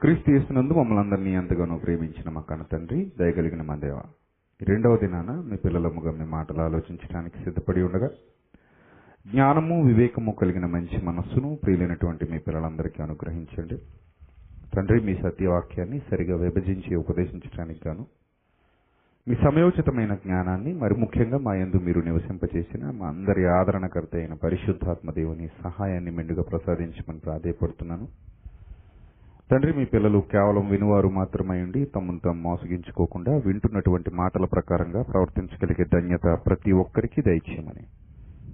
క్రీస్తు చేసినందు మమ్మల్ని అందరినీ ఎంతగానో ప్రేమించిన మా కన్న తండ్రి దయగలిగిన మా దేవ. ఈ రెండవ దినాన మీ పిల్లలముగా మీ మాటలు ఆలోచించడానికి సిద్ధపడి ఉండగా జ్ఞానము వివేకము కలిగిన మంచి మనస్సును ప్రియులైనటువంటి మీ పిల్లలందరికీ అనుగ్రహించండి. తండ్రి మీ సత్యవాక్యాన్ని సరిగా విభజించి ఉపదేశించడానికి గాను మీ సమయోచితమైన జ్ఞానాన్ని మరి ముఖ్యంగా మా యందు మీరు నివసింపచేసిన మా అందరి ఆదరణకర్త అయిన పరిశుద్ధాత్మ దేవుని సహాయాన్ని మెండుగా ప్రసాదించమని ప్రాధేయపడుతున్నాను. తండ్రి మీ పిల్లలు కేవలం వినువారు మాత్రమే ఉండి తమను తాము మోసగించుకోకుండా వింటున్నటువంటి మాటల ప్రకారంగా ప్రవర్తించగలిగే ధన్యత ప్రతి ఒక్కరికి దయచేయమని.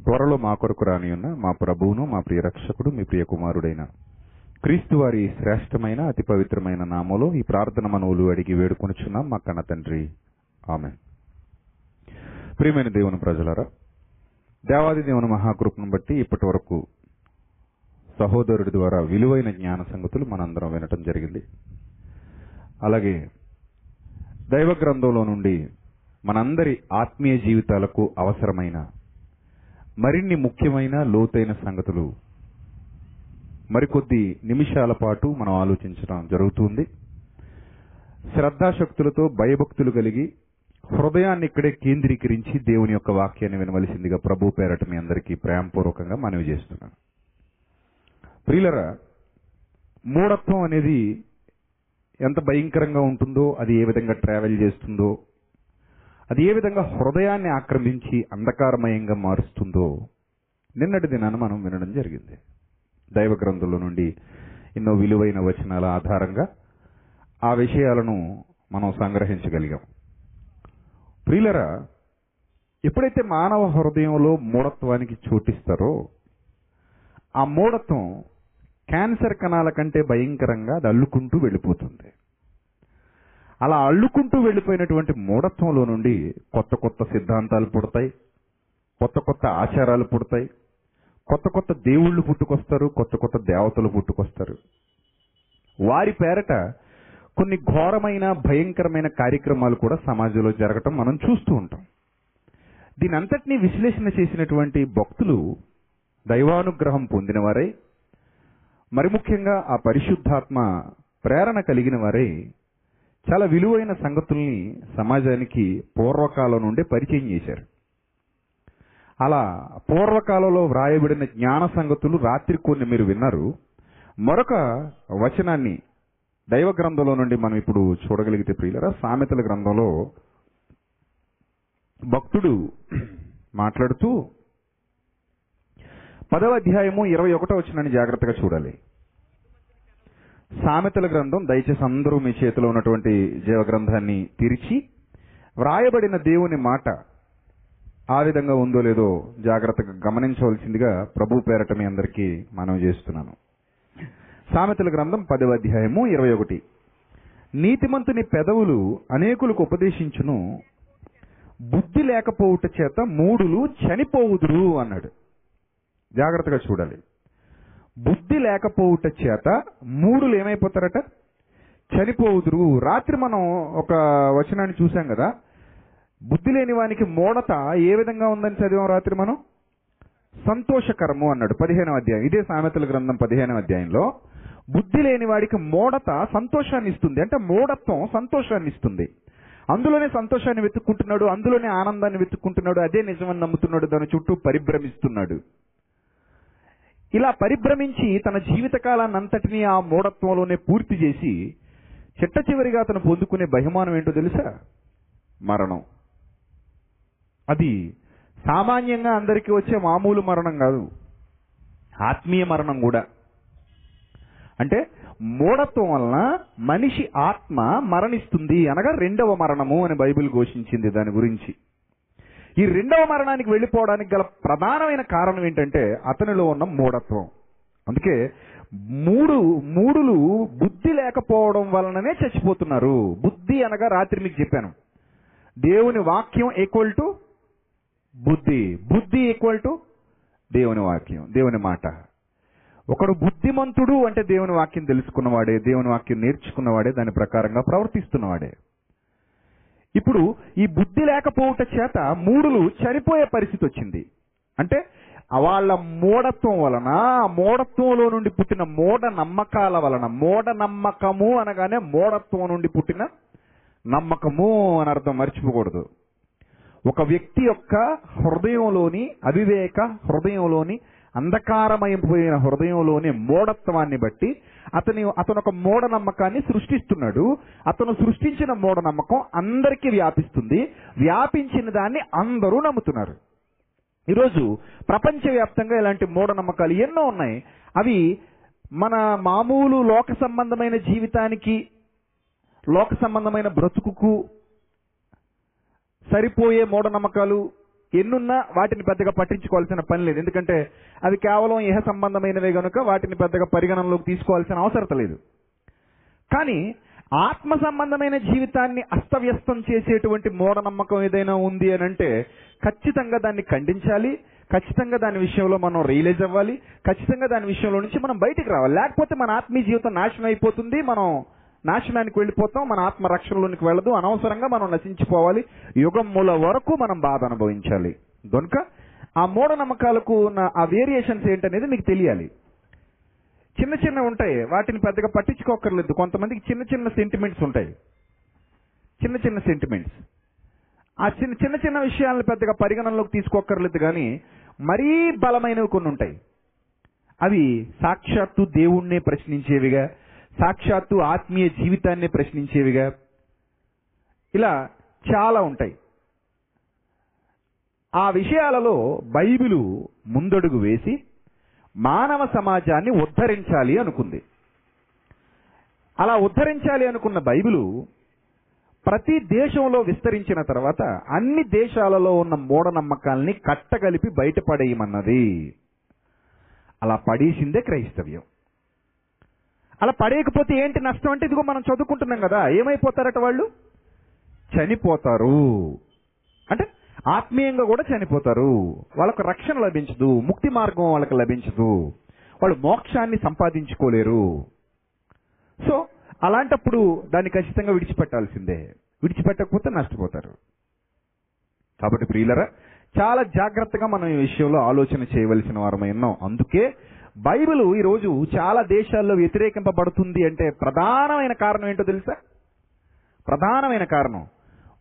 త్వరలో మా కొరకు రాని ఉన్న మా ప్రభువును మా ప్రియ రక్షకుడు మీ ప్రియ కుమారుడైన క్రీస్తు వారి శ్రేష్టమైన అతి పవిత్రమైన నామలో ఈ ప్రార్థన మనవులు అడిగి వేడుకొనిచున్నాం. మా కన్న తండ్రి. ఆమె ప్రియమైన దేవుని ప్రజలరా దేవాది దేవుని మహాకృపను బట్టి ఇప్పటి వరకు సహోదరుడి ద్వారా విలువైన జ్ఞాన సంగతులు మనందరం వినటం జరిగింది. అలాగే దైవ గ్రంథంలో నుండి మనందరి ఆత్మీయ జీవితాలకు అవసరమైన మరిన్ని ముఖ్యమైన లోతైన సంగతులు మరికొద్ది నిమిషాల పాటు మనం ఆలోచించడం జరుగుతుంది. శ్రద్ధాశక్తులతో భయభక్తులు కలిగి హృదయాన్ని ఇక్కడే కేంద్రీకరించి దేవుని యొక్క వాక్యాన్ని వినవలసిందిగా ప్రభు పేరట మీ అందరికీ ప్రేమపూర్వకంగా మనవి చేస్తున్నాను. ప్రియులరా మూఢత్వం అనేది ఎంత భయంకరంగా ఉంటుందో అది ఏ విధంగా ట్రావెల్ చేస్తుందో అది ఏ విధంగా హృదయాన్ని ఆక్రమించి అంధకారమయంగా మారుస్తుందో నిన్నటి దినాన్ని మనం వినడం జరిగింది. దైవ గ్రంథంలో నుండి ఎన్నో విలువైన వచనాల ఆధారంగా ఆ విషయాలను మనం సంగ్రహించగలిగాం. ప్రియులరా ఎప్పుడైతే మానవ హృదయంలో మూఢత్వానికి చోటిస్తారో ఆ మూఢత్వం క్యాన్సర్ కణాల కంటే భయంకరంగా అది అల్లుకుంటూ వెళ్ళిపోతుంది. అలా అల్లుకుంటూ వెళ్ళిపోయినటువంటి మూఢత్వంలో నుండి కొత్త కొత్త సిద్ధాంతాలు పుడతాయి కొత్త కొత్త ఆచారాలు పుడతాయి కొత్త కొత్త దేవుళ్ళు పుట్టుకొస్తారు కొత్త కొత్త దేవతలు పుట్టుకొస్తారు. వారి పేరట కొన్ని ఘోరమైన భయంకరమైన కార్యక్రమాలు కూడా సమాజంలో జరగటం మనం చూస్తూ ఉంటాం. దీనంతటినీ విశ్లేషణ చేసినటువంటి భక్తులు దైవానుగ్రహం పొందినవారై మరి ముఖ్యంగా ఆ పరిశుద్ధాత్మ ప్రేరణ కలిగిన వారే చాలా విలువైన సంగతుల్ని సమాజానికి పూర్వకాలం నుండే పరిచయం చేశారు. అలా పూర్వకాలంలో వ్రాయబడిన జ్ఞాన సంగతులు రాత్రి కొన్ని మీరు విన్నారు. మరొక వచనాన్ని దైవ గ్రంథంలో నుండి మనం ఇప్పుడు చూడగలిగితే ప్రియులరా సామెతల గ్రంథంలో భక్తుడు మాట్లాడుతూ పదవ అధ్యాయము ఇరవై ఒకటో వచ్చినని జాగ్రత్తగా చూడాలి. సామెతల గ్రంథం దయచేసి అందరూ మీ చేతిలో ఉన్నటువంటి జీవ గ్రంథాన్ని తెరిచి వ్రాయబడిన దేవుని మాట ఆ విధంగా ఉందో లేదో జాగ్రత్తగా గమనించవలసిందిగా ప్రభు పేరట మీ అందరికీ మనవి చేస్తున్నాను. సామెతల గ్రంథం పదవ అధ్యాయము ఇరవై ఒకటి. నీతిమంతుని పెదవులు అనేకులకు ఉపదేశించును బుద్ధి లేకపోవుట చేత మూడులు చనిపోవుదురు అన్నాడు. జాగ్రత్తగా చూడాలి. బుద్ధి లేకపోవుట చేత మూడులు ఏమైపోతారట? చనిపోవుదురు రాత్రి మనం ఒక వచనాన్ని చూసాం కదా. బుద్ధి లేని వానికి మూడత ఏ విధంగా ఉందని చదివాం రాత్రి మనం? సంతోషకరము అన్నాడు. పదిహేనవ అధ్యాయం. ఇదే సామెతల గ్రంథం పదిహేనవ అధ్యాయంలో. బుద్ధి లేని వాడికి మూడత సంతోషాన్ని ఇస్తుంది. అంటే మూఢత్వం సంతోషాన్ని ఇస్తుంది. అందులోనే సంతోషాన్ని వెతుక్కుంటున్నాడు. అందులోనే ఆనందాన్ని వెతుక్కుంటున్నాడు. అదే నిజమని నమ్ముతున్నాడు. దాని చుట్టూ పరిభ్రమిస్తున్నాడు. ఇలా పరిభ్రమించి తన జీవితకాలాన్నంతటినీ ఆ మూఢత్వంలోనే పూర్తి చేసి చిట్ట చివరిగా అతను పొందుకునే బహుమానం ఏంటో తెలుసా? మరణం. అది సామాన్యంగా అందరికీ వచ్చే మామూలు మరణం కాదు. ఆత్మీయ మరణం కూడా. అంటే మూఢత్వం వలన మనిషి ఆత్మ మరణిస్తుంది అనగా రెండవ మరణము అని బైబిల్ ఘోషించింది దాని గురించి. ఈ రెండవ మరణానికి వెళ్ళిపోవడానికి గల ప్రధానమైన కారణం ఏంటంటే అతనిలో ఉన్న మూఢత్వం. అందుకే మూడు మూడులు బుద్ధి లేకపోవడం వలననే చచ్చిపోతున్నారు. బుద్ధి అనగా రాత్రి మీకు చెప్పాను. దేవుని వాక్యం ఈక్వల్ టు బుద్ధి. బుద్ధి ఈక్వల్ టు దేవుని వాక్యం దేవుని మాట. ఒకడు బుద్ధిమంతుడు అంటే దేవుని వాక్యం తెలుసుకున్నవాడే దేవుని వాక్యం నేర్చుకున్నవాడే దాని ప్రకారంగా ప్రవర్తిస్తున్నవాడే. ఇప్పుడు ఈ బుద్ధి లేకపోవుట చేత మూడులు చనిపోయే పరిస్థితి వచ్చింది. అంటే వాళ్ళ మూఢత్వం వలన మూఢత్వంలో నుండి పుట్టిన మూఢ నమ్మకాల వలన మూఢ నమ్మకము అనగానే మూఢత్వం నుండి పుట్టిన నమ్మకము అని అర్థం మర్చిపోకూడదు. ఒక వ్యక్తి యొక్క హృదయంలోని అవివేక హృదయంలోని అంధకారమైపోయిన హృదయంలోని మూఢత్వాన్ని బట్టి అతని అతను ఒక మూఢనమ్మకాన్ని సృష్టిస్తున్నాడు. అతను సృష్టించిన మూఢనమ్మకం అందరికీ వ్యాపిస్తుంది. వ్యాపించిన దాన్ని అందరూ నమ్ముతున్నారు. ఈరోజు ప్రపంచవ్యాప్తంగా ఇలాంటి మూఢనమ్మకాలు ఎన్నో ఉన్నాయి. అవి మన మామూలు లోక సంబంధమైన జీవితానికి లోక సంబంధమైన బ్రతుకుకు సరిపోయే మూఢనమ్మకాలు ఎన్నున్నా వాటిని పెద్దగా పట్టించుకోవాల్సిన పని లేదు. ఎందుకంటే అవి కేవలం ఇహ సంబంధమైనవే గనుక వాటిని పెద్దగా పరిగణనలోకి తీసుకోవాల్సిన అవసరం లేదు. కానీ ఆత్మ సంబంధమైన జీవితాన్ని అస్తవ్యస్తం చేసేటువంటి మూఢనమ్మకం ఏదైనా ఉంది అని అంటే ఖచ్చితంగా దాన్ని ఖండించాలి. ఖచ్చితంగా దాని విషయంలో మనం రియలైజ్ అవ్వాలి. ఖచ్చితంగా దాని విషయంలో నుంచి మనం బయటికి రావాలి. లేకపోతే మన ఆత్మీయ జీవితం నాశనం అయిపోతుంది. మనం నాశనానికి వెళ్ళిపోతాం మన ఆత్మ రక్షణలోనికి వెళ్ళదు అనవసరంగా మనం నశించిపోవాలి యుగం మూల వరకు మనం బాధ అనుభవించాలి. కనుక ఆ మూఢనమ్మకాలకు ఉన్న ఆ వేరియేషన్స్ ఏంటనేది మీకు తెలియాలి. చిన్న చిన్న ఉంటాయి వాటిని పెద్దగా పట్టించుకోకర్లేదు కొంతమందికి చిన్న చిన్న సెంటిమెంట్స్ ఉంటాయి. చిన్న చిన్న సెంటిమెంట్స్ ఆ చిన్న చిన్న చిన్న విషయాలను పెద్దగా పరిగణనలోకి తీసుకోకర్లేదు కానీ మరీ బలమైనవి కొన్ని ఉంటాయి. అవి సాక్షాత్తు దేవుణ్ణే ప్రశ్నించేవిగా సాక్షాత్తు ఆత్మీయ జీవితాన్ని ప్రశ్నించేవిగా. ఇలా చాలా ఉంటాయి. ఆ విషయాలలో బైబిలు ముందడుగు వేసి మానవ సమాజాన్ని ఉద్ధరించాలి అనుకుంది. అలా ఉద్ధరించాలి అనుకున్న బైబిలు ప్రతి దేశంలో విస్తరించిన తర్వాత అన్ని దేశాలలో ఉన్న మూఢనమ్మకాల్ని కట్టగలిపి బయటపడేయమన్నది. అలా పడేసిందే క్రైస్తవ్యం. అలా పడేయకపోతే ఏంటి నష్టం అంటే ఇదిగో మనం చదువుకుంటున్నాం కదా ఏమైపోతారట వాళ్ళు? చనిపోతారు. అంటే ఆత్మీయంగా కూడా చనిపోతారు. వాళ్ళకు రక్షణ లభించదు ముక్తి మార్గం వాళ్ళకి లభించదు. వాళ్ళు మోక్షాన్ని సంపాదించుకోలేరు. సో అలాంటప్పుడు దాన్ని ఖచ్చితంగా విడిచిపెట్టాల్సిందే. విడిచిపెట్టకపోతే నష్టపోతారు. కాబట్టి ప్రియులరా చాలా జాగ్రత్తగా మనం ఈ విషయంలో ఆలోచన చేయవలసిన వారమై ఉన్నాం. అందుకే బైబిల్ ఈరోజు చాలా దేశాల్లో వ్యతిరేకింపబడుతుంది అంటే ప్రధానమైన కారణం ఏంటో తెలుసా? ప్రధానమైన కారణం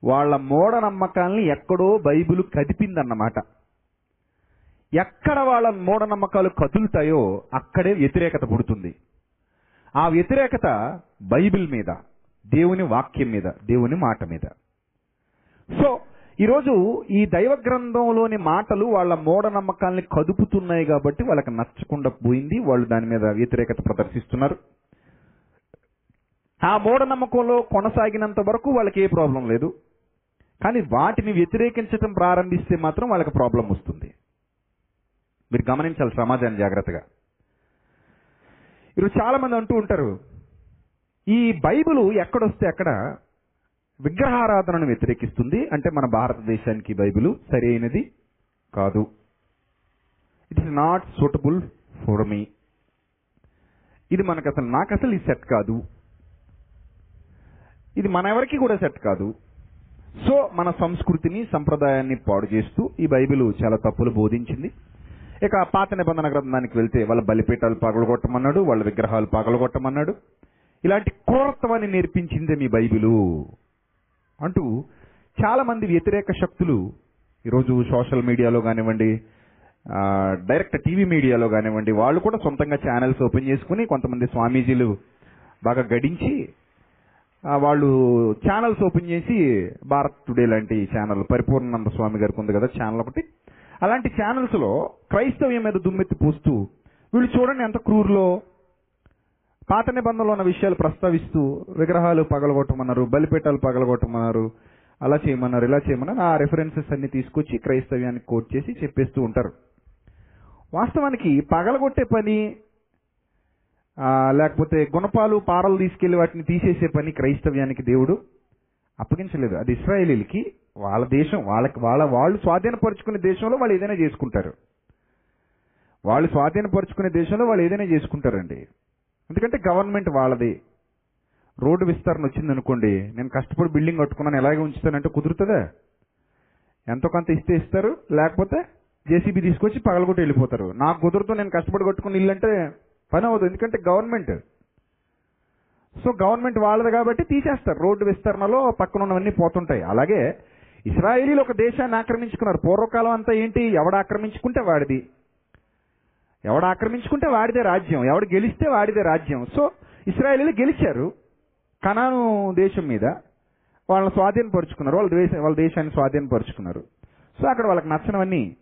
వాళ్ళ మూఢనమ్మకాల్ని ఎక్కడో బైబిల్ కదిపిందన్నమాట. ఎక్కడ వాళ్ళ మూఢనమ్మకాలు కదులుతాయో అక్కడే వ్యతిరేకత పుడుతుంది. ఆ వ్యతిరేకత బైబిల్ మీద దేవుని వాక్యం మీద దేవుని మాట మీద. సో ఈరోజు ఈ దైవ గ్రంథంలోని మాటలు వాళ్ళ మూఢనమ్మకాల్ని కదుపుతున్నాయి కాబట్టి వాళ్ళకి నచ్చకుండా పోయింది. వాళ్ళు దాని మీద వ్యతిరేకత ప్రదర్శిస్తున్నారు. ఆ మూఢనమ్మకంలో కొనసాగినంత వరకు వాళ్ళకి ఏ ప్రాబ్లం లేదు. కానీ వాటిని వ్యతిరేకించడం ప్రారంభిస్తే మాత్రం వాళ్ళకి ప్రాబ్లం వస్తుంది. మీరు గమనించాలి సమాజాన్ని జాగ్రత్తగా. ఈరోజు చాలామంది అంటూ ఉంటారు ఈ బైబిల్ ఎక్కడొస్తే అక్కడ విగ్రహారాధనను వ్యతిరేకిస్తుంది. అంటే మన భారతదేశానికి బైబిల్ సరైనది కాదు. It is not suitable for me ఇది మనకు అసలు నాకు అసలు ఇది సెట్ కాదు. ఇది మన ఎవరికి కూడా సెట్ కాదు. సో మన సంస్కృతిని సంప్రదాయాన్ని పాడు చేస్తూ ఈ బైబిల్ చాలా తప్పులు బోధించింది. ఇక పాత నిబంధన గ్రంథానికి వెళ్తే వాళ్ళ బలిపీఠాలు పగలగొట్టమన్నాడు వాళ్ళ విగ్రహాలు పగలగొట్టమన్నాడు. ఇలాంటి క్రూరత్వాన్ని నేర్పించిందే మీ బైబిలు. అంటూ చాలామంది వ్యతిరేక శక్తులు ఈరోజు సోషల్ మీడియాలో కానివ్వండి డైరెక్ట్ టీవీ మీడియాలో కానివ్వండి వాళ్ళు కూడా సొంతంగా ఛానల్స్ ఓపెన్ చేసుకుని కొంతమంది స్వామీజీలు బాగా గడించి వాళ్ళు ఛానల్స్ ఓపెన్ చేసి భారత్ టుడే లాంటి ఛానల్ పరిపూర్ణానంద స్వామి గారికి ఉంది కదా ఛానల్ ఒకటి అలాంటి ఛానల్స్లో క్రైస్తవ్యం మీద దుమ్మెత్తి పూస్తూ వీళ్ళు చూడండి ఎంత క్రూర్లో పాత నిబంధనలో ఉన్న విషయాలు ప్రస్తావిస్తూ విగ్రహాలు పగలగొట్టమన్నారు బలిపీఠాలు పగలగొట్టమన్నారు అలా చేయమన్నారు ఇలా చేయమన్నారు ఆ రెఫరెన్సెస్ అన్ని తీసుకొచ్చి క్రైస్తవ్యానికి కోట్ చేసి చెప్పేస్తూ ఉంటారు. వాస్తవానికి పగలగొట్టే పని లేకపోతే గుణపాలు పారలు తీసుకెళ్ళి వాటిని తీసేసే పని క్రైస్తవ్యానికి దేవుడు అప్పగించలేదు. అది ఇస్రాయేలీలకి వాళ్ళ దేశం వాళ్ళకి వాళ్ళ వాళ్ళు స్వాధీనపరుచుకునే దేశంలో వాళ్ళు ఏదైనా చేసుకుంటారు. వాళ్ళు స్వాధీనపరుచుకునే దేశంలో వాళ్ళు ఏదైనా చేసుకుంటారండి. ఎందుకంటే గవర్నమెంట్ వాళ్ళది. రోడ్డు విస్తరణ వచ్చింది అనుకోండి నేను కష్టపడి బిల్డింగ్ కట్టుకున్నాను ఎలాగే ఉంచుతానంటే కుదురుతుందా? ఎంతో కొంత ఇస్తే ఇస్తారు లేకపోతే జేసీబీ తీసుకొచ్చి పగలగొట్టి వెళ్ళిపోతారు. నాకు కుదురుతో నేను కష్టపడి కట్టుకుని ఇల్లంటే పని అవ్వదు ఎందుకంటే గవర్నమెంట్. సో గవర్నమెంట్ వాళ్ళది కాబట్టి తీసేస్తారు. రోడ్డు విస్తరణలో పక్కన ఉన్నవన్నీ పోతుంటాయి. అలాగే ఇస్రాయేలీలు ఒక దేశాన్ని ఆక్రమించుకున్నారు. పూర్వకాలం అంతా ఏంటి? ఎవడు ఆక్రమించుకుంటే వాడిది. ఎవడు ఆక్రమించుకుంటే వాడిదే రాజ్యం ఎవడు గెలిస్తే వాడిదే రాజ్యం. సో ఇస్రాయేలీలు గెలిచారు. కనాను దేశం మీద వాళ్ళని స్వాధీనపరుచుకున్నారు. వాళ్ళ దేశ వాళ్ళ దేశాన్ని స్వాధీనపరుచుకున్నారు. సో అక్కడ వాళ్ళకి నచ్చనవన్నీ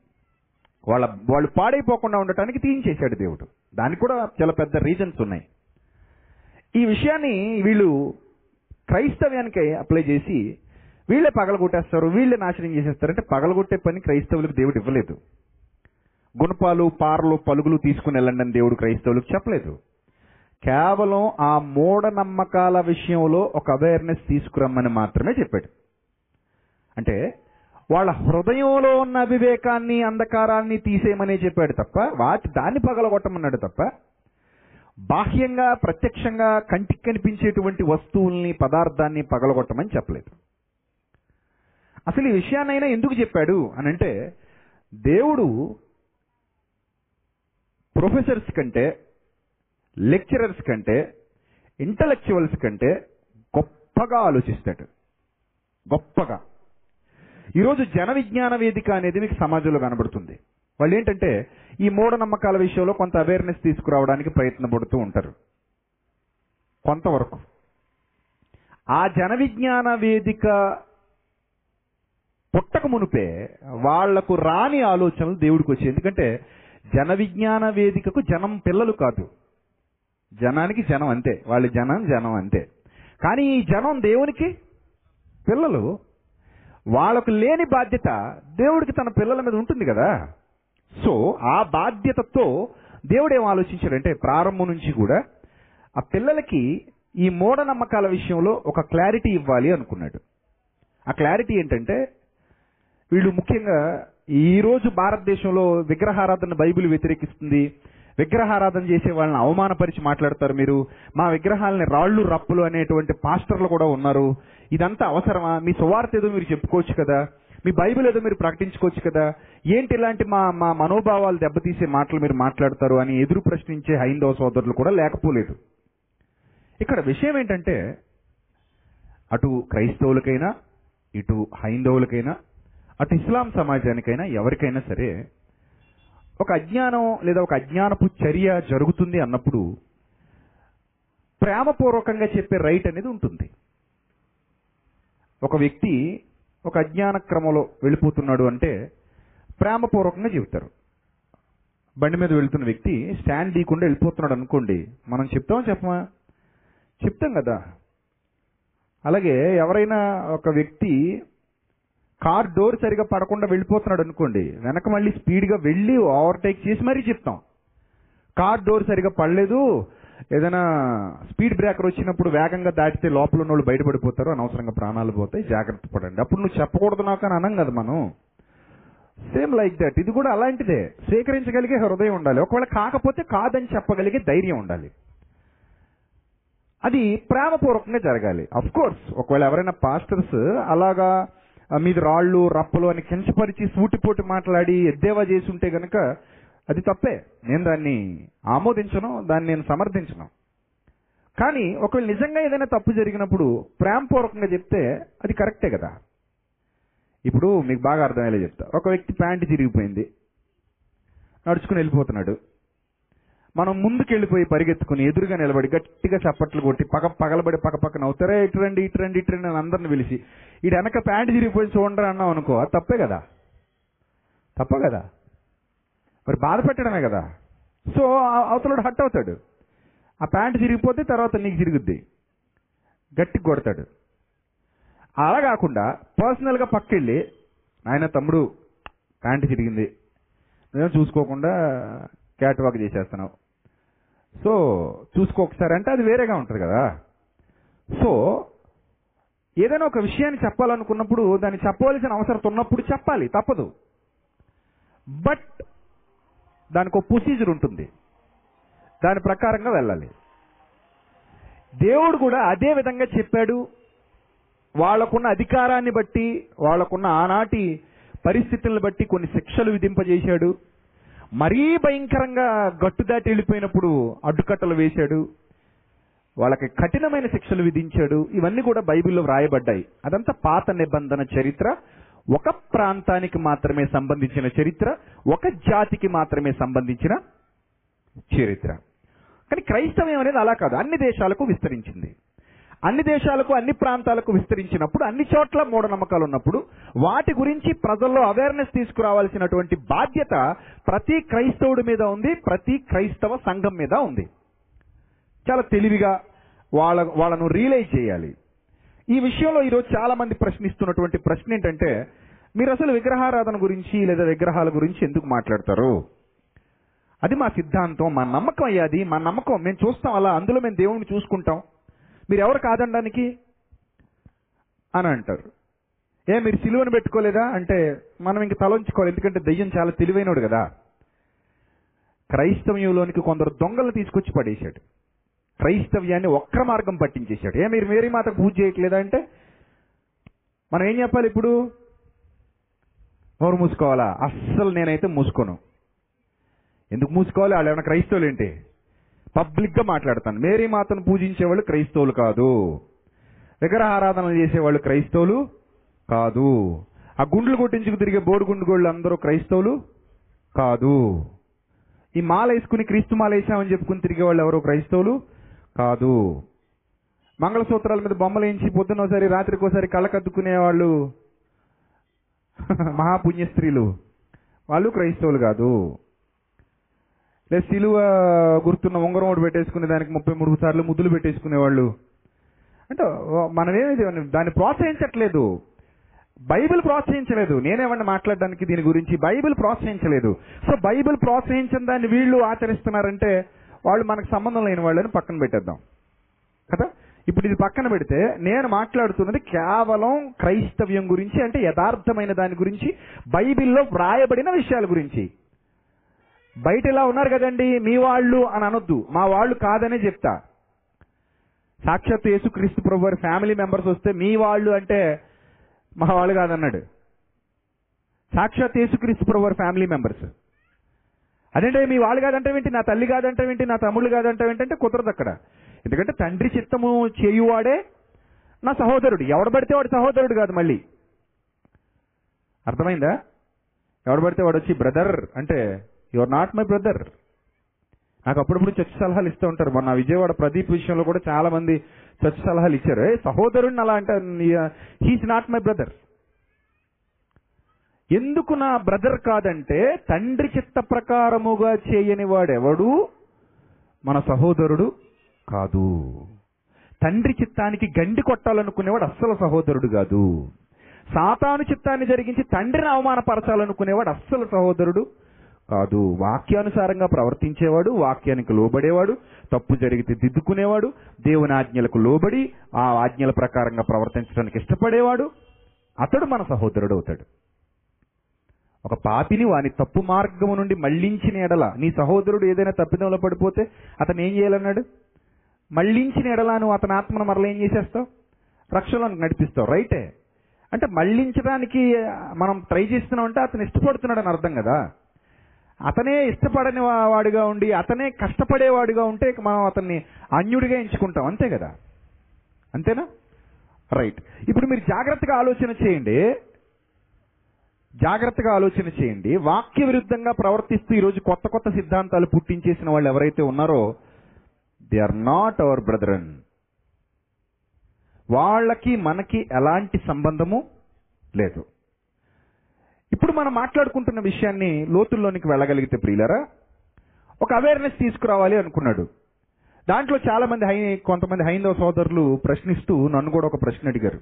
వాళ్ళ వాళ్ళు పాడైపోకుండా ఉండటానికి తీయించేశాడు దేవుడు. దానికి కూడా చాలా పెద్ద రీజన్స్ ఉన్నాయి. ఈ విషయాన్ని వీళ్ళు క్రైస్తవ్యానికి అప్లై చేసి వీళ్ళే పగలగొట్టేస్తారు వీళ్ళే నాశనం చేసేస్తారు అంటే పగలగొట్టే పని క్రైస్తవులకు దేవుడు ఇవ్వలేదు. గుణపాలు పారలు పలుగులు తీసుకుని వెళ్ళండి అని దేవుడు క్రైస్తవులకు చెప్పలేదు. కేవలం ఆ మూఢనమ్మకాల విషయంలో ఒక అవేర్నెస్ తీసుకురమ్మని మాత్రమే చెప్పాడు. అంటే వాళ్ళ హృదయంలో ఉన్న అవివేకాన్ని అంధకారాన్ని తీసేయమనే చెప్పాడు తప్ప వాటి దాన్ని పగలగొట్టమన్నాడు తప్ప బాహ్యంగా ప్రత్యక్షంగా కంటికి కనిపించేటువంటి వస్తువుల్ని పదార్థాన్ని పగలగొట్టమని చెప్పలేదు. అసలు ఈ విషయాన్నైనా ఎందుకు చెప్పాడు అని అంటే దేవుడు ప్రొఫెసర్స్ కంటే లెక్చరర్స్ కంటే ఇంటలెక్చువల్స్ కంటే గొప్పగా ఆలోచిస్తాడు. గొప్పగా. ఈరోజు జన విజ్ఞాన వేదిక అనేది మీకు సమాజంలో కనబడుతుంది. వాళ్ళు ఏంటంటే ఈ మూఢనమ్మకాల విషయంలో కొంత అవేర్నెస్ తీసుకురావడానికి ప్రయత్నపడుతూ ఉంటారు. కొంతవరకు. ఆ జన విజ్ఞాన వేదిక పుట్టక మునిపే వాళ్ళకు రాని ఆలోచనలు దేవుడికి వచ్చాయి. ఎందుకంటే జన విజ్ఞాన వేదికకు జనం పిల్లలు కాదు. జనానికి జనం అంతే. వాళ్ళ జనం జనం అంతే. కానీ ఈ జనం దేవునికి పిల్లలు. వాళ్ళకు లేని బాధ్యత దేవుడికి తన పిల్లల మీద ఉంటుంది కదా. సో ఆ బాధ్యతతో దేవుడు ఏం ఆలోచించాడంటే ప్రారంభం నుంచి కూడా ఆ పిల్లలకి ఈ మూఢనమ్మకాల విషయంలో ఒక క్లారిటీ ఇవ్వాలి అనుకున్నాడు. ఆ క్లారిటీ ఏంటంటే వీళ్ళు ముఖ్యంగా ఈ రోజు భారతదేశంలో విగ్రహారాధన బైబిల్ వ్యతిరేకిస్తుంది. విగ్రహారాధన చేసే వాళ్ళని అవమానపరిచి మాట్లాడతారు మీరు. మా విగ్రహాలని రాళ్ళు రప్పులు అనేటువంటి పాస్టర్లు కూడా ఉన్నారు. ఇదంతా అవసరమా? మీ సువార్త ఏదో మీరు చెప్పుకోవచ్చు కదా. మీ బైబిల్ ఏదో మీరు ప్రకటించుకోవచ్చు కదా. ఏంటి ఇలాంటి మా మా మనోభావాలు దెబ్బతీసే మాటలు మీరు మాట్లాడతారు అని ఎదురు ప్రశ్నించే హైందవ సోదరులు కూడా లేకపోలేదు. ఇక్కడ విషయం ఏంటంటే అటు క్రైస్తవులకైనా ఇటు హైందవులకైనా అటు ఇస్లాం సమాజానికైనా ఎవరికైనా సరే ఒక అజ్ఞానం లేదా ఒక అజ్ఞానపు చర్య జరుగుతుంది అన్నప్పుడు ప్రేమపూర్వకంగా చెప్పే రైట్ అనేది ఉంటుంది. ఒక వ్యక్తి ఒక అజ్ఞాన క్రమంలో వెళ్ళిపోతున్నాడు అంటే ప్రేమపూర్వకంగా చెబుతారు. బండి మీద వెళ్తున్న వ్యక్తి స్టాండ్ తీయకుండా వెళ్ళిపోతున్నాడు అనుకోండి మనం చెప్తామా చెప్పమా? చెప్తాం కదా. అలాగే ఎవరైనా ఒక వ్యక్తి కార్ డోర్ సరిగా పడకుండా వెళ్ళిపోతున్నాడు అనుకోండి వెనక మళ్ళీ స్పీడ్గా వెళ్ళి ఓవర్టేక్ చేసి మరీ చెప్తాం. కార్ డోర్ సరిగా పడలేదు ఏదైనా స్పీడ్ బ్రేకర్ వచ్చినప్పుడు వేగంగా దాటితే లోపల ఉన్న వాళ్ళు బయటపడిపోతారు అనవసరంగా ప్రాణాలు పోతాయి జాగ్రత్త పడండి. అప్పుడు నువ్వు చెప్పకూడదు నాకు అని అనం కదా మనం. సేమ్ లైక్ దట్ ఇది కూడా అలాంటిదే. స్వీకరించగలిగే హృదయం ఉండాలి. ఒకవేళ కాకపోతే కాదని చెప్పగలిగే ధైర్యం ఉండాలి. అది ప్రేమపూర్వకంగా జరగాలి. అఫ్ కోర్స్ ఒకవేళ ఎవరైనా పాస్టర్స్ అలాగా మీది రాళ్ళు రప్పలు అని కించపరిచి సూటిపోటి మాట్లాడి ఎద్దేవా చేసి ఉంటే గనక అది తప్పే. నేను దాన్ని ఆమోదించను దాన్ని నేను సమర్థించను. కానీ ఒకవేళ నిజంగా ఏదైనా తప్పు జరిగినప్పుడు ప్రేమపూర్వకంగా చెప్తే అది కరెక్టే కదా. ఇప్పుడు మీకు బాగా అర్థమయ్యేలా చెప్తా. ఒక వ్యక్తి ప్యాంటు తిరిగిపోయింది నడుచుకుని వెళ్ళిపోతున్నాడు. మనం ముందుకెళ్ళిపోయి పరిగెత్తుకుని ఎదురుగా నిలబడి గట్టిగా చప్పట్లు కొట్టి పగ పగలబడి పక్క పక్కన అవుతారే ఇటు రండి ఇటు రండి ఇటు రండి అని అందరిని పిలిచి ఇటు వెనక ప్యాంటు చిరిగిపోయి చూడండి అన్నాం అనుకో అది తప్పే కదా? తప్ప కదా? మరి బాధ పెట్టడమే కదా? సో అవతలడు హట్ అవుతాడు. ఆ ప్యాంటు చిరిగిపోతే తర్వాత నీకు చిరుగుద్ది. గట్టి కొడతాడు. అలా కాకుండా పర్సనల్గా పక్కెళ్ళి ఆయన తమ్ముడు ప్యాంటు చిరిగింది. నేను చూసుకోకుండా క్యాట్ వాక్ చేసేస్తున్నావు. సో చూసుకో ఒకసారి అంటే అది వేరేగా ఉంటుంది కదా. సో ఏదైనా ఒక విషయాన్ని చెప్పాలనుకున్నప్పుడు దాన్ని చెప్పవలసిన అవసరం ఉన్నప్పుడు చెప్పాలి తప్పదు. బట్ దానికి ఒక ప్రొసీజర్ ఉంటుంది. దాని ప్రకారంగా వెళ్ళాలి. దేవుడు కూడా అదే విధంగా చెప్పాడు. వాళ్ళకున్న అధికారాన్ని బట్టి వాళ్ళకున్న ఆనాటి పరిస్థితులను బట్టి కొన్ని శిక్షలు విధింపజేశాడు. మరీ భయంకరంగా గట్టు దాటి వెళ్ళిపోయినప్పుడు అడ్డుకట్టలు వేశాడు. వాళ్ళకి కఠినమైన శిక్షలు విధించాడు. ఇవన్నీ కూడా బైబిల్లో వ్రాయబడ్డాయి. అదంతా పాత నిబంధన చరిత్ర. ఒక ప్రాంతానికి మాత్రమే సంబంధించిన చరిత్ర. ఒక జాతికి మాత్రమే సంబంధించిన చరిత్ర. కానీ క్రైస్తవ్యం అనేది అలా కాదు. అన్ని దేశాలకు విస్తరించింది. అన్ని దేశాలకు అన్ని ప్రాంతాలకు విస్తరించినప్పుడు అన్ని చోట్ల మూఢనమ్మకాలు ఉన్నప్పుడు వాటి గురించి ప్రజల్లో అవేర్నెస్ తీసుకురావాల్సినటువంటి బాధ్యత ప్రతి క్రైస్తవుడి మీద ఉంది ప్రతి క్రైస్తవ సంఘం మీద ఉంది. చాలా తెలివిగా వాళ్ళ వాళ్ళను రియలైజ్ చేయాలి. ఈ విషయంలో ఈరోజు చాలా మంది ప్రశ్నిస్తున్నటువంటి ప్రశ్న ఏంటంటే మీరు అసలు విగ్రహారాధన గురించి లేదా విగ్రహాల గురించి ఎందుకు మాట్లాడతారు? అది మా సిద్ధాంతం మా నమ్మకం అయ్యాది మా నమ్మకం మేము చూస్తాం అలా అందులో మేము దేవుణ్ణి చూసుకుంటాం. మీరు ఎవరు కాదనడానికి అని అంటారు. ఏ మీరు సిలువను పెట్టుకోలేదా? అంటే మనం ఇంక తలంచుకోవాలి ఎందుకంటే దెయ్యం చాలా తెలివైనడు కదా. క్రైస్తవ్యంలోనికి కొందరు దొంగలు తీసుకొచ్చి పడేశాడు. క్రైస్తవ్యాన్ని ఒక్క మార్గం పట్టించేశాడు. ఏ మీరు మేరీ మాతకు పూజ చేయట్లేదా అంటే? మనం ఏం చెప్పాలి ఇప్పుడు? నోరు మూసుకోవాలా? అస్సలు నేనైతే మూసుకోను. ఎందుకు మూసుకోవాలి? వాళ్ళు ఏమైనా క్రైస్తవులు ఏంటి? పబ్లిక్గా మాట్లాడతాను. మేరీ మాతను పూజించేవాళ్ళు క్రైస్తవులు కాదు. విగ్రహారాధన చేసేవాళ్ళు క్రైస్తవులు కాదు. ఆ గుండ్లు కొట్టించుకు తిరిగే బోర్డు గోళ్ళు అందరూ క్రైస్తవులు కాదు. ఈ మాల వేసుకుని క్రీస్తు మాల వేసామని చెప్పుకుని తిరిగే వాళ్ళు ఎవరు క్రైస్తవులు కాదు. మంగళసూత్రాల మీద బొమ్మలు వేయించి పొద్దున ఒకసారి రాత్రికి ఒకసారి కళ్ళకద్దుకునే వాళ్ళు మహాపుణ్య స్త్రీలు వాళ్ళు క్రైస్తవులు కాదు. లేదా సిలువ గుర్తున్న ఉంగరం ఒకటి పెట్టేసుకునే దానికి ముప్పై మూడు సార్లు ముద్దులు పెట్టేసుకునే వాళ్ళు అంటే ఏమైంది దాన్ని ప్రోత్సహించట్లేదు. బైబిల్ ప్రోత్సహించలేదు. నేనేమన్నా మాట్లాడడానికి దీని గురించి బైబిల్ ప్రోత్సహించలేదు. సో బైబిల్ ప్రోత్సహించిన దాన్ని వీళ్ళు ఆచరిస్తున్నారంటే వాళ్ళు మనకు సంబంధం లేని వాళ్ళని పక్కన పెట్టేద్దాం. కదా? ఇప్పుడు ఇది పక్కన పెడితే నేను మాట్లాడుతున్నది కేవలం క్రైస్తవ్యం గురించి అంటే యథార్థమైన దాని గురించి బైబిల్లో వ్రాయబడిన విషయాల గురించి. బయట ఇలా ఉన్నారు కదండి మీ వాళ్ళు అని అనొద్దు. మా వాళ్ళు కాదనే చెప్తా. సాక్షాత్ యేసుక్రీస్తు ప్రభు వారి ఫ్యామిలీ మెంబర్స్ వస్తే మీ వాళ్ళు అంటే మా వాళ్ళు కాదన్నాడు. సాక్షాత్ యేసుక్రీస్తు ప్రభు వారి ఫ్యామిలీ మెంబర్స్. అదేంటే మీ వాళ్ళు కాదంటే ఏంటి నా తల్లి కాదంటే ఏంటి నా తమ్ముళ్ళు కాదంటే ఏంటంటే కుదరదు అక్కడ. ఎందుకంటే తండ్రి చిత్తము చేయువాడే నా సహోదరుడు. ఎవడు పడితే వాడు సహోదరుడు కాదు మళ్ళీ. అర్థమైందా? ఎవడు పడితే వాడు వచ్చి బ్రదర్ అంటే you are not my brother నాకు అప్పుడప్పుడు చర్చ సలహాలు ఇస్తూ ఉంటారు. మొన్న విజయవాడ ప్రదీప్ విషయంలో కూడా చాలా మంది చర్చ సలహాలు ఇచ్చారు. ఏ సహోదరుడిని అలా అంటే హీస్ నాట్ మై బ్రదర్ ఎందుకు నా బ్రదర్ కాదంటే తండ్రి చిత్త ప్రకారముగా చేయని వాడెవడు? మన సహోదరుడు కాదు. తండ్రి చిత్తానికి గండి కొట్టాలనుకునేవాడు అస్సలు సహోదరుడు కాదు. సాతాను చిత్తాన్ని జరిగించి తండ్రిని అవమానపరచాలనుకునేవాడు అస్సలు సహోదరుడు కాదు. వాక్యానుసారంగా ప్రవర్తించేవాడు వాక్యానికి లోబడేవాడు తప్పు జరిగితే దిద్దుకునేవాడు దేవుని ఆజ్ఞలకు లోబడి ఆ ఆజ్ఞల ప్రకారంగా ప్రవర్తించడానికి ఇష్టపడేవాడు. అతడు మన సహోదరుడు అవుతాడు ఒక పాపిని వాని తప్పు మార్గము నుండి మళ్ళించిన ఎడల నీ సహోదరుడు ఏదైనా తప్పిదంలో పడిపోతే అతను ఏం చేయాలన్నాడు? మళ్ళించిన ఎడల నువ్వు అతని ఆత్మను మరలా ఏం చేసేస్తావు? రక్షణలోకి నడిపిస్తావు. రైటే? అంటే మళ్ళించడానికి మనం ట్రై చేస్తున్నాం అంటే అతను ఇష్టపడుతున్నాడని అర్థం కదా? అతనే ఇష్టపడని వాడిగా ఉండి అతనే కష్టపడేవాడిగా ఉంటే మనం అతన్ని అన్యుడిగా ఎంచుకుంటాం. అంతే కదా? అంతేనా? రైట్ ఇప్పుడు మీరు జాగ్రత్తగా ఆలోచన చేయండి. జాగ్రత్తగా ఆలోచన చేయండి. వాక్య విరుద్ధంగా ప్రవర్తిస్తూ ఈరోజు కొత్త కొత్త సిద్ధాంతాలు పుట్టించేసిన వాళ్ళు ఎవరైతే ఉన్నారో they are not our brethren వాళ్ళకి మనకి ఎలాంటి సంబంధము లేదు. ఇప్పుడు మనం మాట్లాడుకుంటున్న విషయాన్ని లోతుల్లోనికి వెళ్ళగలిగితే ప్రియులరా ఒక అవేర్నెస్ తీసుకురావాలి అనుకున్నాడు. దాంట్లో చాలా మంది హై కొంతమంది హైందవ సోదరులు ప్రశ్నిస్తూ నన్ను కూడా ఒక ప్రశ్న అడిగారు.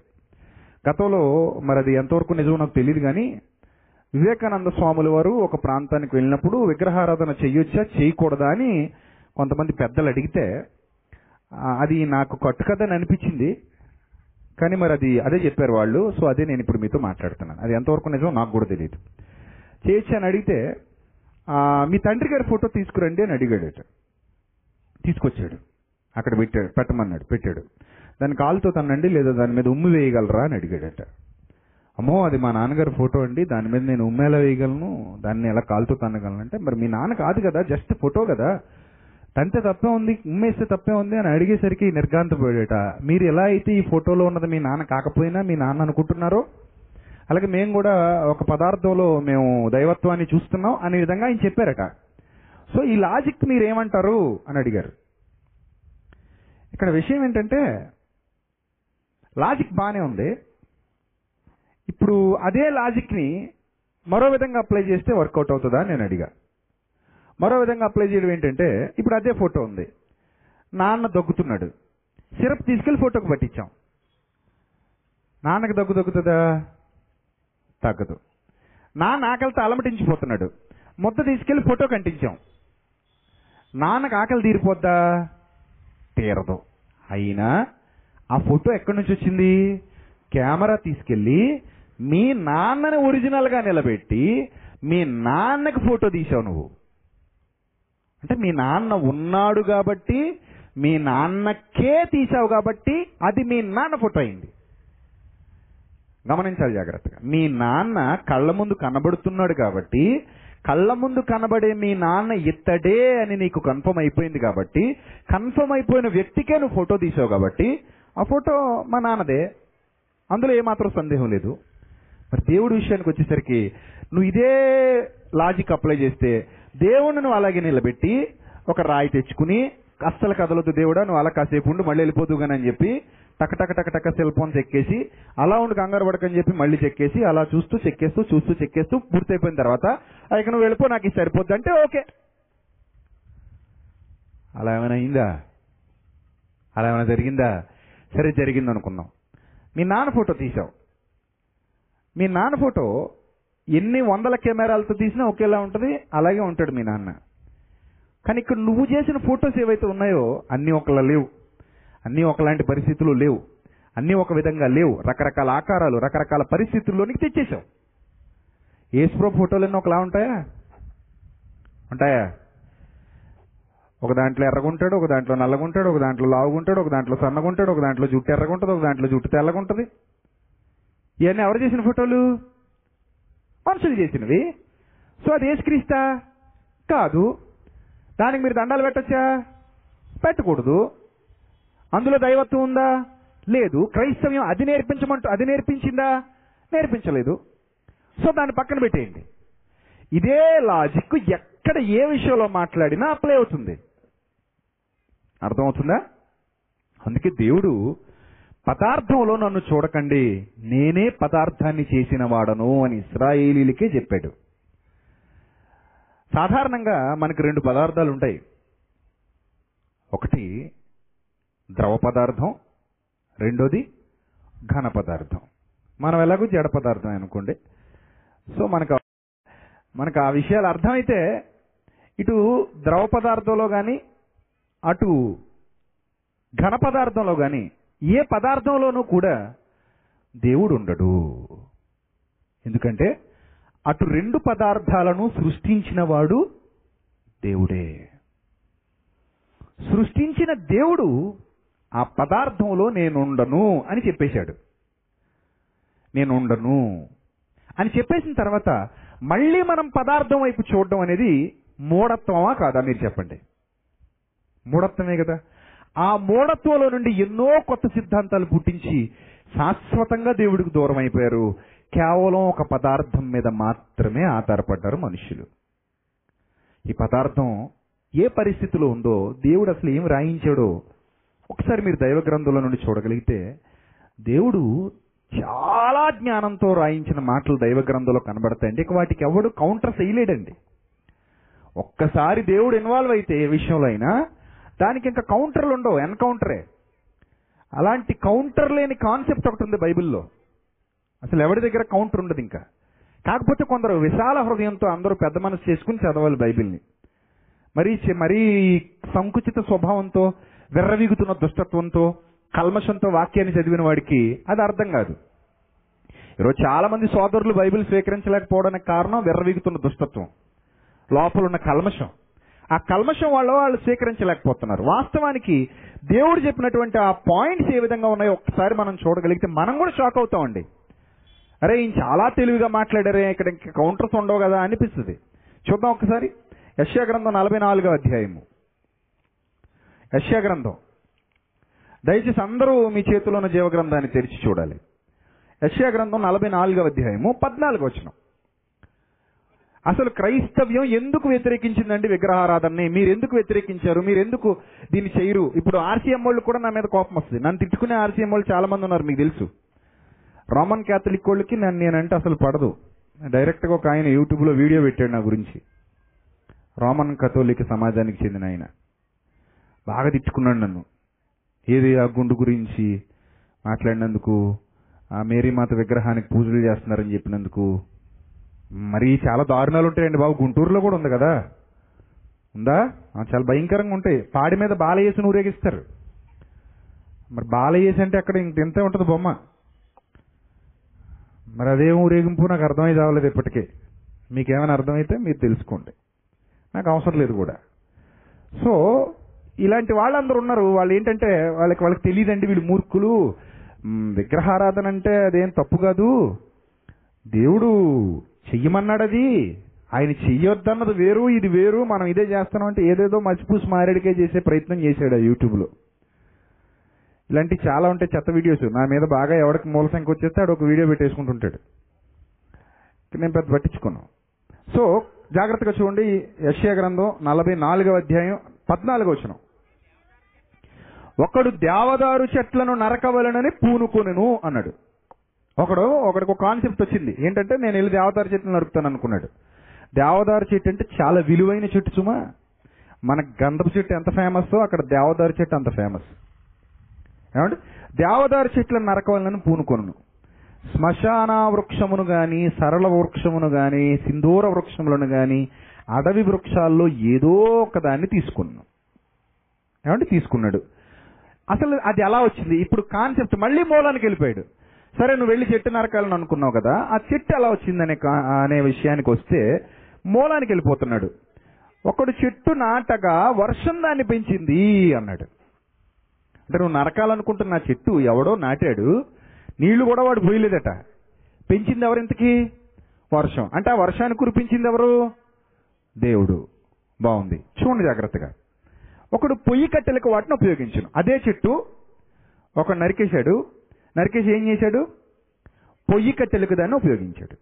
గతంలో మరి అది ఎంతవరకు నిజమో నాకు తెలియదు కానీ వివేకానంద స్వాముల వారు ఒక ప్రాంతానికి వెళ్ళినప్పుడు విగ్రహారాధన చేయొచ్చా చేయకూడదా అని కొంతమంది పెద్దలు అడిగితే అది నాకు కట్టుకదని అనిపించింది. కానీ మరి అది అదే చెప్పారు వాళ్ళు సో అదే నేను ఇప్పుడు మీతో మాట్లాడుతున్నాను. అది ఎంతవరకు నిజమో నాకు కూడా తెలియదు. చేసి అని అడిగితే మీ తండ్రి గారి ఫోటో తీసుకురండి అని అడిగాడు తీసుకొచ్చాడు. అక్కడ పెట్టాడు పెట్టమన్నాడు పెట్టాడు. దాని కాలుతో తనండి లేదా దాని మీద ఉమ్మి వేయగలరా అని అడిగాడట. అమ్మో అది మా నాన్నగారి ఫోటో అండి దాని మీద నేను ఉమ్మేలా వేయగలను దాన్ని ఎలా కాలుతో తన్నగలను అంటే మరి మీ నాన్న కాదు కదా జస్ట్ ఫోటో కదా. తంతే తప్పే ఉంది ఉమ్మేస్తే తప్పే ఉంది అని అడిగేసరికి నిర్గాంతపోయాడట మీరు ఎలా అయితే ఈ ఫోటోలో ఉన్నది మీ నాన్న కాకపోయినా మీ నాన్న అనుకుంటున్నారో అలాగే మేము కూడా ఒక పదార్థంలో మేము దైవత్వాన్ని చూస్తున్నాం అనే విధంగా ఆయన చెప్పారట. సో ఈ లాజిక్ మీరు ఏమంటారు అని అడిగారు. ఇక్కడ విషయం ఏంటంటే లాజిక్ బాగానే ఉంది. ఇప్పుడు అదే లాజిక్ని మరో విధంగా అప్లై చేస్తే వర్కౌట్ అవుతుందా అని నేను అడిగా. మరో విధంగా అప్లై చేయడం ఏంటంటే ఇప్పుడు అదే ఫోటో ఉంది. నాన్న దగ్గుతున్నాడు. సిరప్ తీసుకెళ్ళి ఫోటోకి పట్టించాం. నాన్నకి దగ్గు దగ్గుతుందా? తగ్గదు. నాన్న ఆకలితో అలమటించిపోతున్నాడు. ముద్ద తీసుకెళ్ళి ఫోటోకి అంటించాం. నాన్నకు ఆకలి తీరిపోద్దా? తీరదు. అయినా ఆ ఫోటో ఎక్కడి నుంచి వచ్చింది? కెమెరా తీసుకెళ్ళి మీ నాన్నని ఒరిజినల్గా నిలబెట్టి మీ నాన్నకి ఫోటో తీసావు నువ్వు. అంటే మీ నాన్న ఉన్నాడు కాబట్టి మీ నాన్నకే తీసావు కాబట్టి అది మీ నాన్న ఫోటో అయింది. గమనించాలి జాగ్రత్తగా. మీ నాన్న కళ్ళ ముందు కనబడుతున్నాడు కాబట్టి కళ్ళ ముందు కనబడే మీ నాన్న ఇత్తడే అని నీకు కన్ఫర్మ్ అయిపోయింది కాబట్టి కన్ఫర్మ్ అయిపోయిన వ్యక్తికే నువ్వు ఫోటో తీసావు కాబట్టి ఆ ఫోటో మా నాన్నదే. అందులో ఏమాత్రం సందేహం లేదు. మరి దేవుడి విషయానికి వచ్చేసరికి నువ్వు ఇదే లాజిక్ అప్లై చేస్తే దేవుణ్ణి నువ్వు అలాగే నిలబెట్టి ఒక రాయి తెచ్చుకుని అస్సలు కదలొద్దు దేవుడా నువ్వు అలా కాసేపు ఉండి మళ్ళీ వెళ్ళిపోదుగాని అని చెప్పి టక టక టక టక సెల్ ఫోన్ చెక్కేసి అలా ఉండి కంగారు పడకని చెప్పి మళ్ళీ చెక్కేసి అలా చూస్తూ చెక్కేస్తూ చూస్తూ చెక్కేస్తూ పూర్తయిపోయిన తర్వాత ఇక నువ్వు వెళ్ళిపో నాకు ఇది సరిపోద్ది అంటే ఓకే. అలా ఏమైనా అయిందా? అలా ఏమైనా జరిగిందా? సరే జరిగింది అనుకున్నాం మీ నాన్న ఫోటో తీసావు మీ నాన్న ఫోటో ఎన్ని వందల కెమెరాలతో తీసినా ఒకేలా ఉంటుంది అలాగే ఉంటాడు మీ నాన్న. కానీ ఇక్కడ నువ్వు చేసిన ఫొటోస్ ఏవైతే ఉన్నాయో అన్నీ ఒకలా లేవు. అన్నీ ఒకలాంటి పరిస్థితులు లేవు. అన్నీ ఒక విధంగా లేవు. రకరకాల ఆకారాలు రకరకాల పరిస్థితుల్లోనికి తెచ్చేసావు ఏసుప్రో ఫోటోలన్నీ ఒకలా ఉంటాయా? ఉంటాయా? ఒక దాంట్లో ఎర్రగుంటాడు ఒక దాంట్లో నల్లగుంటాడు ఒక దాంట్లో లావుగుంటాడు ఒక దాంట్లో సన్నగుంటాడు ఒక దాంట్లో జుట్టు ఎర్రగుంటుంది ఒక దాంట్లో జుట్టు తెల్లగుంటుంది. ఇవన్నీ ఎవరు చేసిన ఫోటోలు? మనుషులు చేసినవి. సో అది ఏసుక్రీస్తా కాదు. దానికి మీరు దండాలు పెట్టచ్చా? పెట్టకూడదు. అందులో దైవత్వం ఉందా? లేదు. క్రైస్తవ్యం అది నేర్పించమంటూ అది నేర్పించిందా? నేర్పించలేదు. సో దాన్ని పక్కన పెట్టేయండి. ఇదే లాజిక్ ఎక్కడ ఏ విషయంలో మాట్లాడినా అప్లై అవుతుంది. అర్థమవుతుందా? అందుకే దేవుడు పదార్థంలో నన్ను చూడకండి నేనే పదార్థాన్ని చేసిన వాడను అని ఇస్రాయేలీలకే చెప్పాడు. సాధారణంగా మనకి రెండు పదార్థాలు ఉంటాయి. ఒకటి ద్రవ పదార్థం రెండోది ఘన పదార్థం. మనం ఎలాగో జడ పదార్థం అనుకోండి. సో మనకు మనకు ఆ విషయాలు అర్థమైతే ఇటు ద్రవ పదార్థంలో కానీ అటు ఘన పదార్థంలో కానీ ఏ పదార్థంలోనూ కూడా దేవుడు ఉండడు ఎందుకంటే అటు రెండు పదార్థాలను సృష్టించిన వాడు దేవుడే. సృష్టించిన దేవుడు ఆ పదార్థంలో నేనుండను అని చెప్పేశాడు. నేనుండను అని చెప్పేసిన తర్వాత మళ్ళీ మనం పదార్థం వైపు చూడడం అనేది మూఢత్వమా కాదా మీరు చెప్పండి. మూఢత్వమే కదా. ఆ మూఢత్వంలో నుండి ఎన్నో కొత్త సిద్ధాంతాలు పుట్టించి శాశ్వతంగా దేవుడికి దూరం అయిపోయారు కేవలం ఒక పదార్థం మీద మాత్రమే ఆధారపడ్డారు మనుషులు. ఈ పదార్థం ఏ పరిస్థితిలో ఉందో దేవుడు అసలు ఏం రాయించాడో ఒకసారి మీరు దైవ గ్రంథంలో నుండి చూడగలిగితే దేవుడు చాలా జ్ఞానంతో రాయించిన మాటలు దైవ గ్రంథంలో కనబడతాయండి. ఇక వాటికి ఎవడు కౌంటర్ చేయలేడండి. ఒక్కసారి దేవుడు ఇన్వాల్వ్ అయితే ఏ విషయంలో అయినా దానికి ఇంకా కౌంటర్లు ఉండవు ఎన్కౌంటరే. అలాంటి కౌంటర్ లేని కాన్సెప్ట్ ఒకటి ఉంది బైబిల్లో. అసలు ఎవరి దగ్గర కౌంటర్ ఉండదు ఇంకా. కాకపోతే కొందరు విశాల హృదయంతో అందరూ పెద్ద మనసు చేసుకుని చదవాలి బైబిల్ని. మరీ మరీ సంకుచిత స్వభావంతో విర్రవీగుతున్న దుష్టత్వంతో కల్మషంతో వాక్యాన్ని చదివిన వాడికి అది అర్థం కాదు. ఈరోజు చాలా మంది సోదరులు బైబిల్ స్వీకరించలేకపోవడానికి కారణం విర్రవీగుతున్న దుష్టత్వం. లోపల ఉన్న కల్మషం. ఆ కల్మషం వాళ్ళ వాళ్ళు స్వీకరించలేకపోతున్నారు. వాస్తవానికి దేవుడు చెప్పినటువంటి ఆ పాయింట్స్ ఏ విధంగా ఉన్నాయో ఒక్కసారి మనం చూడగలిగితే మనం కూడా షాక్ అవుతామండి. అరే ఈయన చాలా తెలివిగా మాట్లాడారే ఇక్కడ ఇంకా కౌంటర్స్ ఉండవు కదా అనిపిస్తుంది. చూద్దాం ఒకసారి. యశ్యా గ్రంథం నలభై నాలుగో అధ్యాయము. యశ్యా గ్రంథం. దయచేసి అందరూ మీ చేతిలో ఉన్న జీవగ్రంథాన్ని తెరిచి చూడాలి. యశ్యా గ్రంథం నలభై నాలుగవ అధ్యాయము పద్నాలుగు వచనం. అసలు క్రైస్తవ్యం ఎందుకు వ్యతిరేకించిందండి విగ్రహారాధనని? మీరు ఎందుకు వ్యతిరేకించారు? మీరు ఎందుకు దీన్ని చేయరు? ఇప్పుడు ఆర్సీఎం వాళ్ళు కూడా నా మీద కోపం వస్తుంది. నన్ను తిట్టుకునే ఆర్సీఎం వాళ్ళు చాలా మంది ఉన్నారు మీకు తెలుసు. రోమన్ క్యాథలిక్ వాళ్ళకి నన్ను నేనంటే అసలు పడదు. డైరెక్ట్గా ఒక ఆయన యూట్యూబ్లో వీడియో పెట్టాడు నా గురించి. రోమన్ కథోలిక్ సమాజానికి చెందిన ఆయన. బాగా తిట్టుకున్నాడు నన్ను. ఏది ఆ గుండు గురించి మాట్లాడినందుకు ఆ మేరీమాత విగ్రహానికి పూజలు చేస్తున్నారని చెప్పినందుకు మరి చాలా దారుణాలు ఉంటాయండి బాబు. గుంటూరులో కూడా ఉంది కదా. ఉందా? చాలా భయంకరంగా ఉంటాయి. పాడి మీద బాలయేసుని ఊరేగిస్తారు. మరి బాలయేసి అంటే అక్కడ ఇంత ఇంతే ఉంటుంది బొమ్మ. మరి అదేం ఊరేగింపు నాకు అర్థమై కావలేదు ఇప్పటికే. మీకేమైనా అర్థమైతే మీరు తెలుసుకోండి. నాకు అవసరం లేదు కూడా. సో ఇలాంటి వాళ్ళందరూ ఉన్నారు. వాళ్ళు ఏంటంటే వాళ్ళకి వాళ్ళకి తెలియదండి వీళ్ళు మూర్ఖులు. విగ్రహారాధన అంటే అదేం తప్పు కాదు. దేవుడు చెయ్యమన్నాడది? అది ఆయన చెయ్యొద్దన్నది వేరు ఇది వేరు మనం ఇదే చేస్తున్నాం అంటే ఏదేదో మర్చిపూసి మారేడికే చేసే ప్రయత్నం చేశాడు ఆ యూట్యూబ్లో. ఇలాంటి చాలా ఉంటాయి చెత్త వీడియోస్. నా మీద బాగా ఎవరికి మూల సంఖ్య వచ్చేస్తే ఆడు ఒక వీడియో పెట్టేసుకుంటుంటాడు. నేను పెద్ద పట్టించుకున్నాను సో జాగ్రత్తగా చూడండి యశ్యా గ్రంథం నలభై నాలుగవ అధ్యాయం పద్నాలుగు వచ్చిన ఒకడు దేవదారు చెట్లను నరకవలనని పూనుకొనును అన్నాడు. ఒకడు ఒకడికి ఒక కాన్సెప్ట్ వచ్చింది. ఏంటంటే నేను వెళ్ళి దేవదారు చెట్టును నరుకుతాను అనుకున్నాడు. దేవదారు చెట్టు అంటే చాలా విలువైన చెట్టు సుమా. మన గంధపు చెట్టు ఎంత ఫేమస్ అక్కడ దేవదారు చెట్టు అంత ఫేమస్ ఏమంటే దేవదారు చెట్లను నరకవాలని పూనుకొను శ్మశాన వృక్షమును గాని సరళ వృక్షమును గాని సింధూర వృక్షములను గాని అడవి వృక్షాల్లో ఏదో ఒకదాన్ని తీసుకున్నాను ఏమంటే తీసుకున్నాడు. అసలు అది ఎలా వచ్చింది? ఇప్పుడు కాన్సెప్ట్ మళ్ళీ మూలానికి వెళ్ళిపోయాడు. సరే నువ్వు వెళ్ళి చెట్టు నరకాలని అనుకున్నావు కదా ఆ చెట్టు ఎలా వచ్చిందనే కా- అనే విషయానికి వస్తే మూలానికి వెళ్ళిపోతున్నాడు. ఒకడు చెట్టు నాటగా వర్షం దాన్ని పెంచింది అన్నాడు. అంటే నువ్వు నరకాలనుకుంటున్న ఆ చెట్టు ఎవడో నాటాడు నీళ్ళు కూడా వాడు పోయలేదట. పెంచింది ఎవరు ఇంతకి? వర్షం. అంటే ఆ వర్షాన్ని కురిపించింది ఎవరు? దేవుడు. బాగుంది. చూడండి జాగ్రత్తగా. ఒకడు పొయ్యి కట్టెలకు వాటిని ఉపయోగించను. అదే చెట్టు ఒక నరికేశాడు నరికేసి ఏం చేశాడు? పొయ్యి కట్టెలకు దాన్ని ఉపయోగించాడు.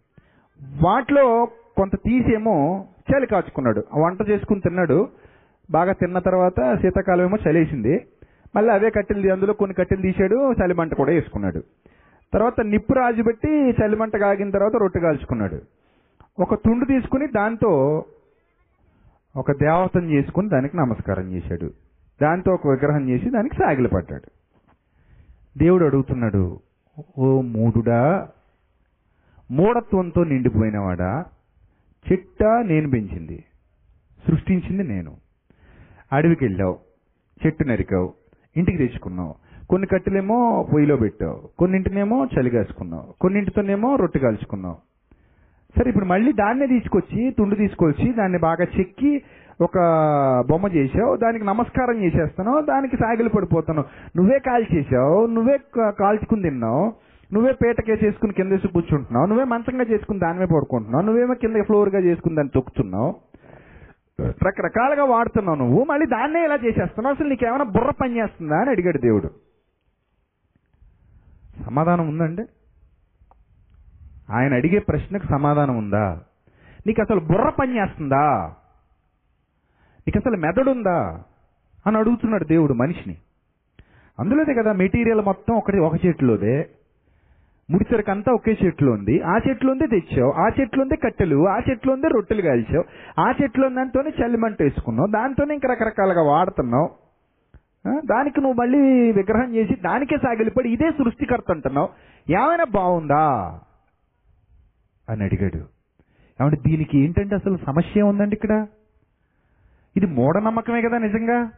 వాటిలో కొంత తీసేమో చలి కాచుకున్నాడు. ఆ వంట చేసుకుని తిన్నాడు. బాగా తిన్న తర్వాత శీతాకాలం ఏమో చలేసింది. మళ్ళీ అవే కట్టెలు అందులో కొన్ని కట్టెలు తీశాడు. చలిమంట కూడా వేసుకున్నాడు. తర్వాత నిప్పు రాజు పెట్టి చలిమంట కాగిన తర్వాత రొట్టె కాల్చుకున్నాడు. ఒక తుండు తీసుకుని దాంతో ఒక దేవతను చేసుకుని దానికి నమస్కారం చేశాడు. దాంతో ఒక విగ్రహం చేసి దానికి సాగిలపడ్డాడు. దేవుడు అడుగుతున్నాడు ఓ మూడుడా మూఢత్వంతో నిండిపోయినవాడా చిట్ట నేను పెంచింది సృష్టించింది నేను. అడవికి వెళ్ళావు చెట్టు నరికావు ఇంటికి తెచ్చుకున్నావు కొన్ని కట్టెలేమో పొయ్యిలో పెట్టావు కొన్నింటినేమో చలిగాసుకున్నావు కొన్నింటితోనేమో రొట్టె కాల్చుకున్నావు. సరే ఇప్పుడు మళ్ళీ దాన్నే తీసుకొచ్చి తుండు తీసుకొచ్చి దాన్ని బాగా చెక్కి ఒక బొమ్మ చేసావు దానికి నమస్కారం చేసేస్తాను దానికి సాగిలి పడిపోతున్నావు. నువ్వే కాల్చేసావు నువ్వే కాల్చుకుని తిన్నావు నువ్వే పేటకే చేసుకుని కింద వేసి కూర్చుంటున్నావు నువ్వే మంచంగా చేసుకుని దానిమే పడుకుంటున్నావు నువ్వేమో కింద ఫ్లోర్గా చేసుకుని దాన్ని తొక్కుతున్నావు. రకరకాలుగా వాడుతున్నావు నువ్వు మళ్ళీ దాన్నే ఇలా చేసేస్తున్నావు అసలు నీకేమైనా బుర్ర పని చేస్తుందా అని అడిగాడు దేవుడు. సమాధానం ఉందండి? ఆయన అడిగే ప్రశ్నకు సమాధానం ఉందా? నీకు అసలు బుర్ర పని చేస్తుందా? నీకు అసలు మెదడుందా? అని అడుగుతున్నాడు దేవుడు మనిషిని. అందులోదే కదా మెటీరియల్ మొత్తం ఒకటి ఒక చెట్టులోదే. ముడిసరికంతా ఒకే చెట్లు ఉంది ఆ చెట్లు ఉందే తెచ్చావు ఆ చెట్లు ఉందే కట్టెలు ఆ చెట్లు ఉందే రొట్టెలు కాల్చావు ఆ చెట్లు దాంతోనే చల్లిమంట వేసుకున్నావు దాంతోనే ఇంకా రకరకాలుగా వాడుతున్నావు. దానికి నువ్వు మళ్ళీ విగ్రహం చేసి దానికే సాగిలిపడి ఇదే సృష్టికర్త అంటున్నావు. ఏమైనా బాగుందా? అని అడిగాడు. ఏమంటే దీనికి ఏంటంటే అసలు సమస్య ఉందండి ఇక్కడ? ఇది మూఢనమ్మకమే కదా నిజంగా?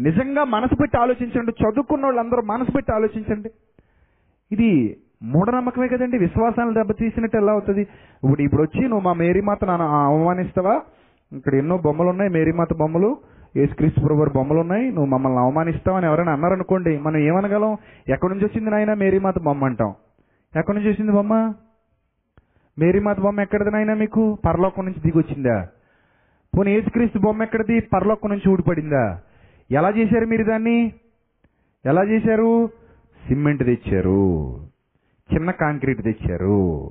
నిజంగా మనసు పెట్టి ఆలోచించండి. చదువుకున్న వాళ్ళందరూ మనసు పెట్టి ఆలోచించండి. ఇది మూఢనమ్మకమే కదండి. విశ్వాసాలను దెబ్బతీసినట్టు ఎలా అవుతుంది? ఇప్పుడు ఇప్పుడు వచ్చి నువ్వు మా మేరీమాత నాన్న అవమానిస్తావా? ఇక్కడ ఎన్నో బొమ్మలు ఉన్నాయి మేరీమాత బొమ్మలు యేసుక్రీస్తు ప్రభు బొమ్మలు ఉన్నాయి నువ్వు మమ్మల్ని అవమానిస్తావని ఎవరైనా అన్నారనుకోండి మనం ఏమనగలం? ఎక్కడి నుంచి వచ్చింది నాయన మేరీమాత బొమ్మ అంటాం. ఎక్కడి నుంచి వచ్చింది బొమ్మ? మేరీమాత బొమ్మ ఎక్కడిది నాయన మీకు? పరలోకం నుంచి దిగొచ్చిందా పోనీ యేసుక్రీస్తు బొమ్మ ఎక్కడిది? పరలోకం నుంచి ఊడిపడిందా? ఎలా చేశారు మీరు దాన్ని? ఎలా చేశారు? సిమెంట్ తెచ్చారు. చిన్న కాంక్రీట్ తెచ్చారు.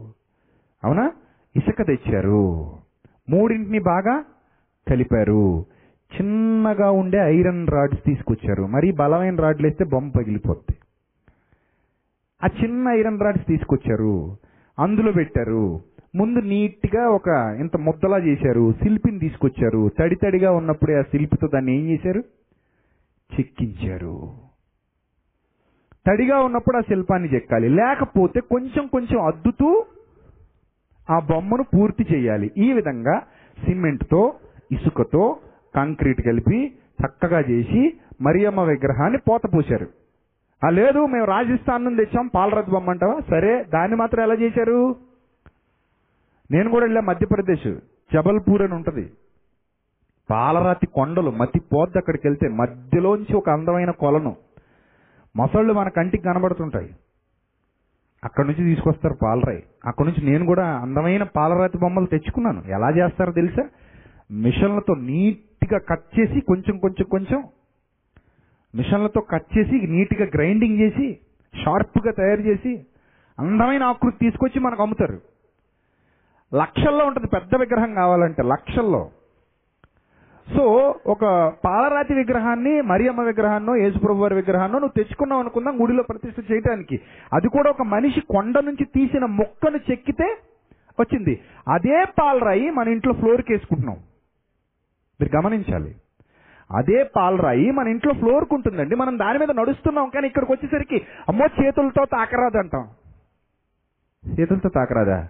అవునా? ఇసుక తెచ్చారు. మూడింటిని బాగా కలిపారు. చిన్నగా ఉండే ఐరన్ రాడ్స్ తీసుకొచ్చారు. మరీ బలమైన రాడ్లు వేస్తే బొమ్మ పగిలిపోద్ది. ఆ చిన్న ఐరన్ రాడ్స్ తీసుకొచ్చారు. అందులో పెట్టారు. ముందు నీట్గా ఒక ఇంత ముద్దలా చేశారు శిల్పిని తీసుకొచ్చారు. తడి తడిగా ఉన్నప్పుడే ఆ శిల్పితో దాన్ని ఏం చేశారు? చెక్కించారు. తడిగా ఉన్నప్పుడు ఆ శిల్పాన్ని చెక్కాలి. లేకపోతే కొంచెం కొంచెం అద్దుతూ ఆ బొమ్మను పూర్తి చేయాలి. ఈ విధంగా సిమెంట్తో ఇసుకతో కాంక్రీట్ కలిపి చక్కగా చేసి మరియమ్మ విగ్రహాన్ని పోత పూశారు. ఆ లేదు మేము రాజస్థాన్ నుండి తెచ్చాం పాలరథ బొమ్మ అంటావా? సరే దాన్ని మాత్రం ఎలా చేశారు? నేను కూడా వెళ్ళా మధ్యప్రదేశ్. జబల్పూర్ అని ఉంటుంది. పాలరాతి కొండలు మతి పోద్ది అక్కడికి వెళ్తే మధ్యలోంచి ఒక అందమైన కొలను. మొసళ్ళు మన కంటికి కనబడుతుంటాయి. అక్కడ నుంచి తీసుకొస్తారు పాలరాయి. అక్కడ నుంచి నేను కూడా అందమైన పాలరాతి బొమ్మలు తెచ్చుకున్నాను. ఎలా చేస్తారో తెలుసా? మిషన్లతో నీట్గా కట్ చేసి కొంచెం కొంచెం కొంచెం మిషన్లతో కట్ చేసి నీట్గా గ్రైండింగ్ చేసి షార్ప్గా తయారు చేసి అందమైన ఆకృతి తీసుకొచ్చి మనకు అమ్ముతారు. లక్షల్లో ఉంటుంది పెద్ద విగ్రహం కావాలంటే లక్షల్లో. సో ఒక పాలరాతి విగ్రహాన్ని మరియమ్మ విగ్రహాన్నో యేసుప్రభు వారి విగ్రహాన్నో నువ్వు తెచ్చుకున్నావు అనుకుందాం గుడిలో ప్రతిష్ఠ చేయడానికి అది కూడా ఒక మనిషి కొండ నుంచి తీసిన మొక్కను చెక్కితే వచ్చింది. అదే పాలరాయి మన ఇంట్లో ఫ్లోర్కి వేసుకుంటున్నాం మీరు గమనించాలి. అదే పాలరాయి మన ఇంట్లో ఫ్లోర్కి ఉంటుందండి మనం దాని మీద నడుస్తున్నాం కానీ ఇక్కడికి వచ్చేసరికి అమ్మో చేతులతో తాకరాదు అంటాం చేతులతో తాకరాదా?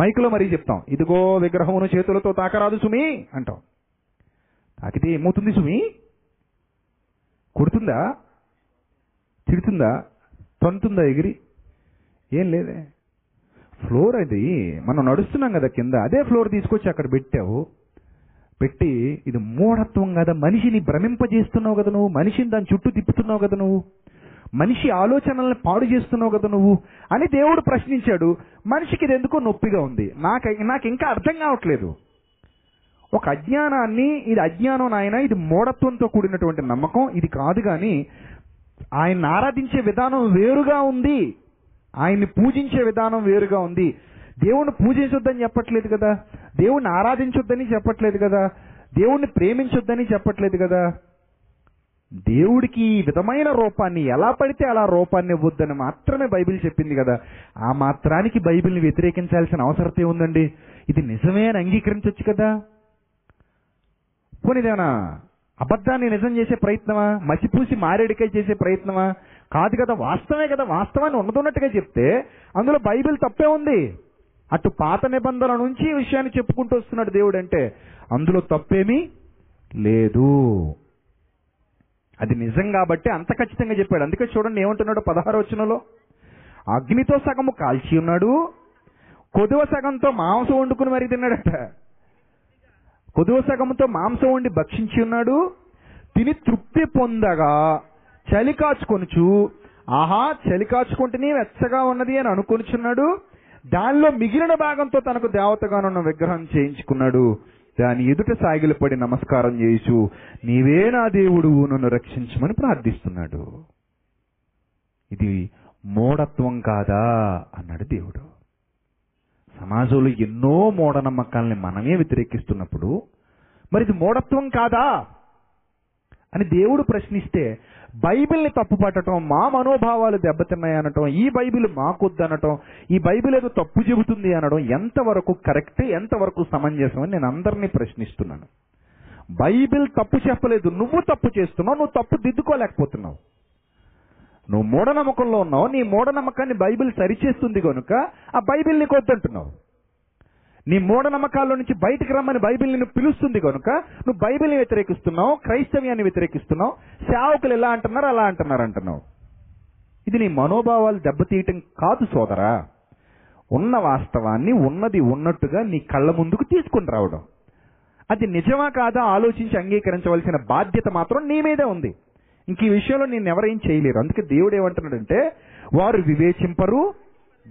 మైకులో మరీ చెప్తాం. ఇదిగో విగ్రహమును చేతులతో తాకరాదు సుమి అంటాం. తాకితే ఏమవుతుంది సుమి? కుడుతుందా? తిడుతుందా? తంతుందా ఎగిరి? ఏం లేదే. ఫ్లోర్ అది. మనం నడుస్తున్నాం కదా కింద. అదే ఫ్లోర్ తీసుకొచ్చి అక్కడ పెట్టావు. పెట్టి ఇది మూఢత్వం కదా. మనిషిని భ్రమింపజేస్తున్నావు కదా నువ్వు. మనిషిని దాని చుట్టూ తిప్పుతున్నావు కదా నువ్వు. మనిషి ఆలోచనల్ని పాడు చేస్తున్నావు కదా నువ్వు? అని దేవుడు ప్రశ్నించాడు. మనిషికి ఇది ఎందుకో నొప్పిగా ఉంది. నాకు నాకు ఇంకా అర్థం కావట్లేదు. ఒక అజ్ఞానాన్ని ఇది అజ్ఞానం నాయన ఇది మూఢత్వంతో కూడినటువంటి నమ్మకం ఇది కాదు కానీ ఆయన్ని ఆరాధించే విధానం వేరుగా ఉంది. ఆయన్ని పూజించే విధానం వేరుగా ఉంది. దేవుణ్ణి పూజించొద్దని చెప్పట్లేదు కదా? దేవుణ్ణి ఆరాధించొద్దని చెప్పట్లేదు కదా? దేవుణ్ణి ప్రేమించొద్దని చెప్పట్లేదు కదా? దేవుడికి ఈ విధమైన రూపాన్ని ఎలా పడితే అలా రూపాన్ని ఇవ్వద్దని మాత్రమే బైబిల్ చెప్పింది కదా. ఆ మాత్రానికి బైబిల్ని వ్యతిరేకించాల్సిన అవసరత ఉందండి. ఇది నిజమే అని అంగీకరించవచ్చు కదా. పోనీదేనా అబద్ధాన్ని నిజం చేసే ప్రయత్నమా? మసిపూసి మారేడికాయ చేసే ప్రయత్నమా? కాదు కదా వాస్తవమే కదా. వాస్తవాన్ని ఉన్నదన్నట్టుగా చెప్తే అందులో బైబిల్ తప్పే ఉంది. అటు పాత నిబంధనల నుంచి ఈ విషయాన్ని చెప్పుకుంటూ వస్తున్నాడు దేవుడు అంటే అందులో తప్పేమీ లేదు. అది నిజం కాబట్టి అంత ఖచ్చితంగా చెప్పాడు. అందుకే చూడండి ఏమంటున్నాడు పదహారు వచనంలో? అగ్నితో సగము కాల్చి ఉన్నాడు కొదువ సగంతో మాంసం వండుకుని మరి తిన్నాడట. కొదువ సగంతో మాంసం వండి భక్షించి ఉన్నాడు తిని తృప్తి పొందగా చలి కాచుకొనుచు ఆహా చలి కాచుకుంటేనే వెచ్చగా ఉన్నది అని అనుకొనిచున్నాడు. దానిలో మిగిలిన భాగంతో తనకు దేవతగానున్న విగ్రహం చేయించుకున్నాడు. దాని ఎదుట సాగిలపడి నమస్కారం చేయిచు నీవే నా దేవుడు నన్ను రక్షించమని ప్రార్థిస్తున్నాడు. ఇది మూఢత్వం కాదా? అన్నాడు దేవుడు. సమాజంలో ఎన్నో మూఢనమ్మకాలని మనమే వ్యతిరేకిస్తున్నప్పుడు మరి ఇది మూఢత్వం కాదా? అని దేవుడు ప్రశ్నిస్తే బైబిల్ని తప్పుపట్టడం మా మనోభావాలు దెబ్బతిన్నాయి అనటం ఈ బైబిల్ మాకొద్దనటం ఈ బైబిల్ ఏదో తప్పు చెబుతుంది అనడం ఎంతవరకు కరెక్ట్ ఎంతవరకు సమంజసం అని నేను అందరినీ ప్రశ్నిస్తున్నాను. బైబిల్ తప్పు చెప్పలేదు నువ్వు తప్పు చేస్తున్నావు నువ్వు తప్పు దిద్దుకోలేకపోతున్నావు. నువ్వు మూఢనమ్మకంలో ఉన్నావు నీ మూఢనమ్మకాన్ని బైబిల్ సరిచేస్తుంది కనుక ఆ బైబిల్ నీకు వద్దంటున్నావు నీ మూఢనమ్మకాల్లో నుంచి బయటికి రమ్మని బైబిల్ నిన్ను పిలుస్తుంది కనుక నువ్వు బైబిల్ని వ్యతిరేకిస్తున్నావు క్రైస్తవ్యాన్ని వ్యతిరేకిస్తున్నావు సేవకులు ఎలా అంటున్నారు అలా అంటున్నారు అంటున్నావు. ఇది నీ మనోభావాలు దెబ్బతీయటం కాదు సోదరా. ఉన్న వాస్తవాన్ని ఉన్నది ఉన్నట్టుగా నీ కళ్ళ ముందుకు తీసుకుని రావడం. అది నిజమా కాదా ఆలోచించి అంగీకరించవలసిన బాధ్యత మాత్రం నీ మీదే ఉంది. ఇంక ఈ విషయంలో నేను ఎవరేం చేయలేరు. అందుకే దేవుడు ఏమంటున్నాడంటే వారు వివేచింపరు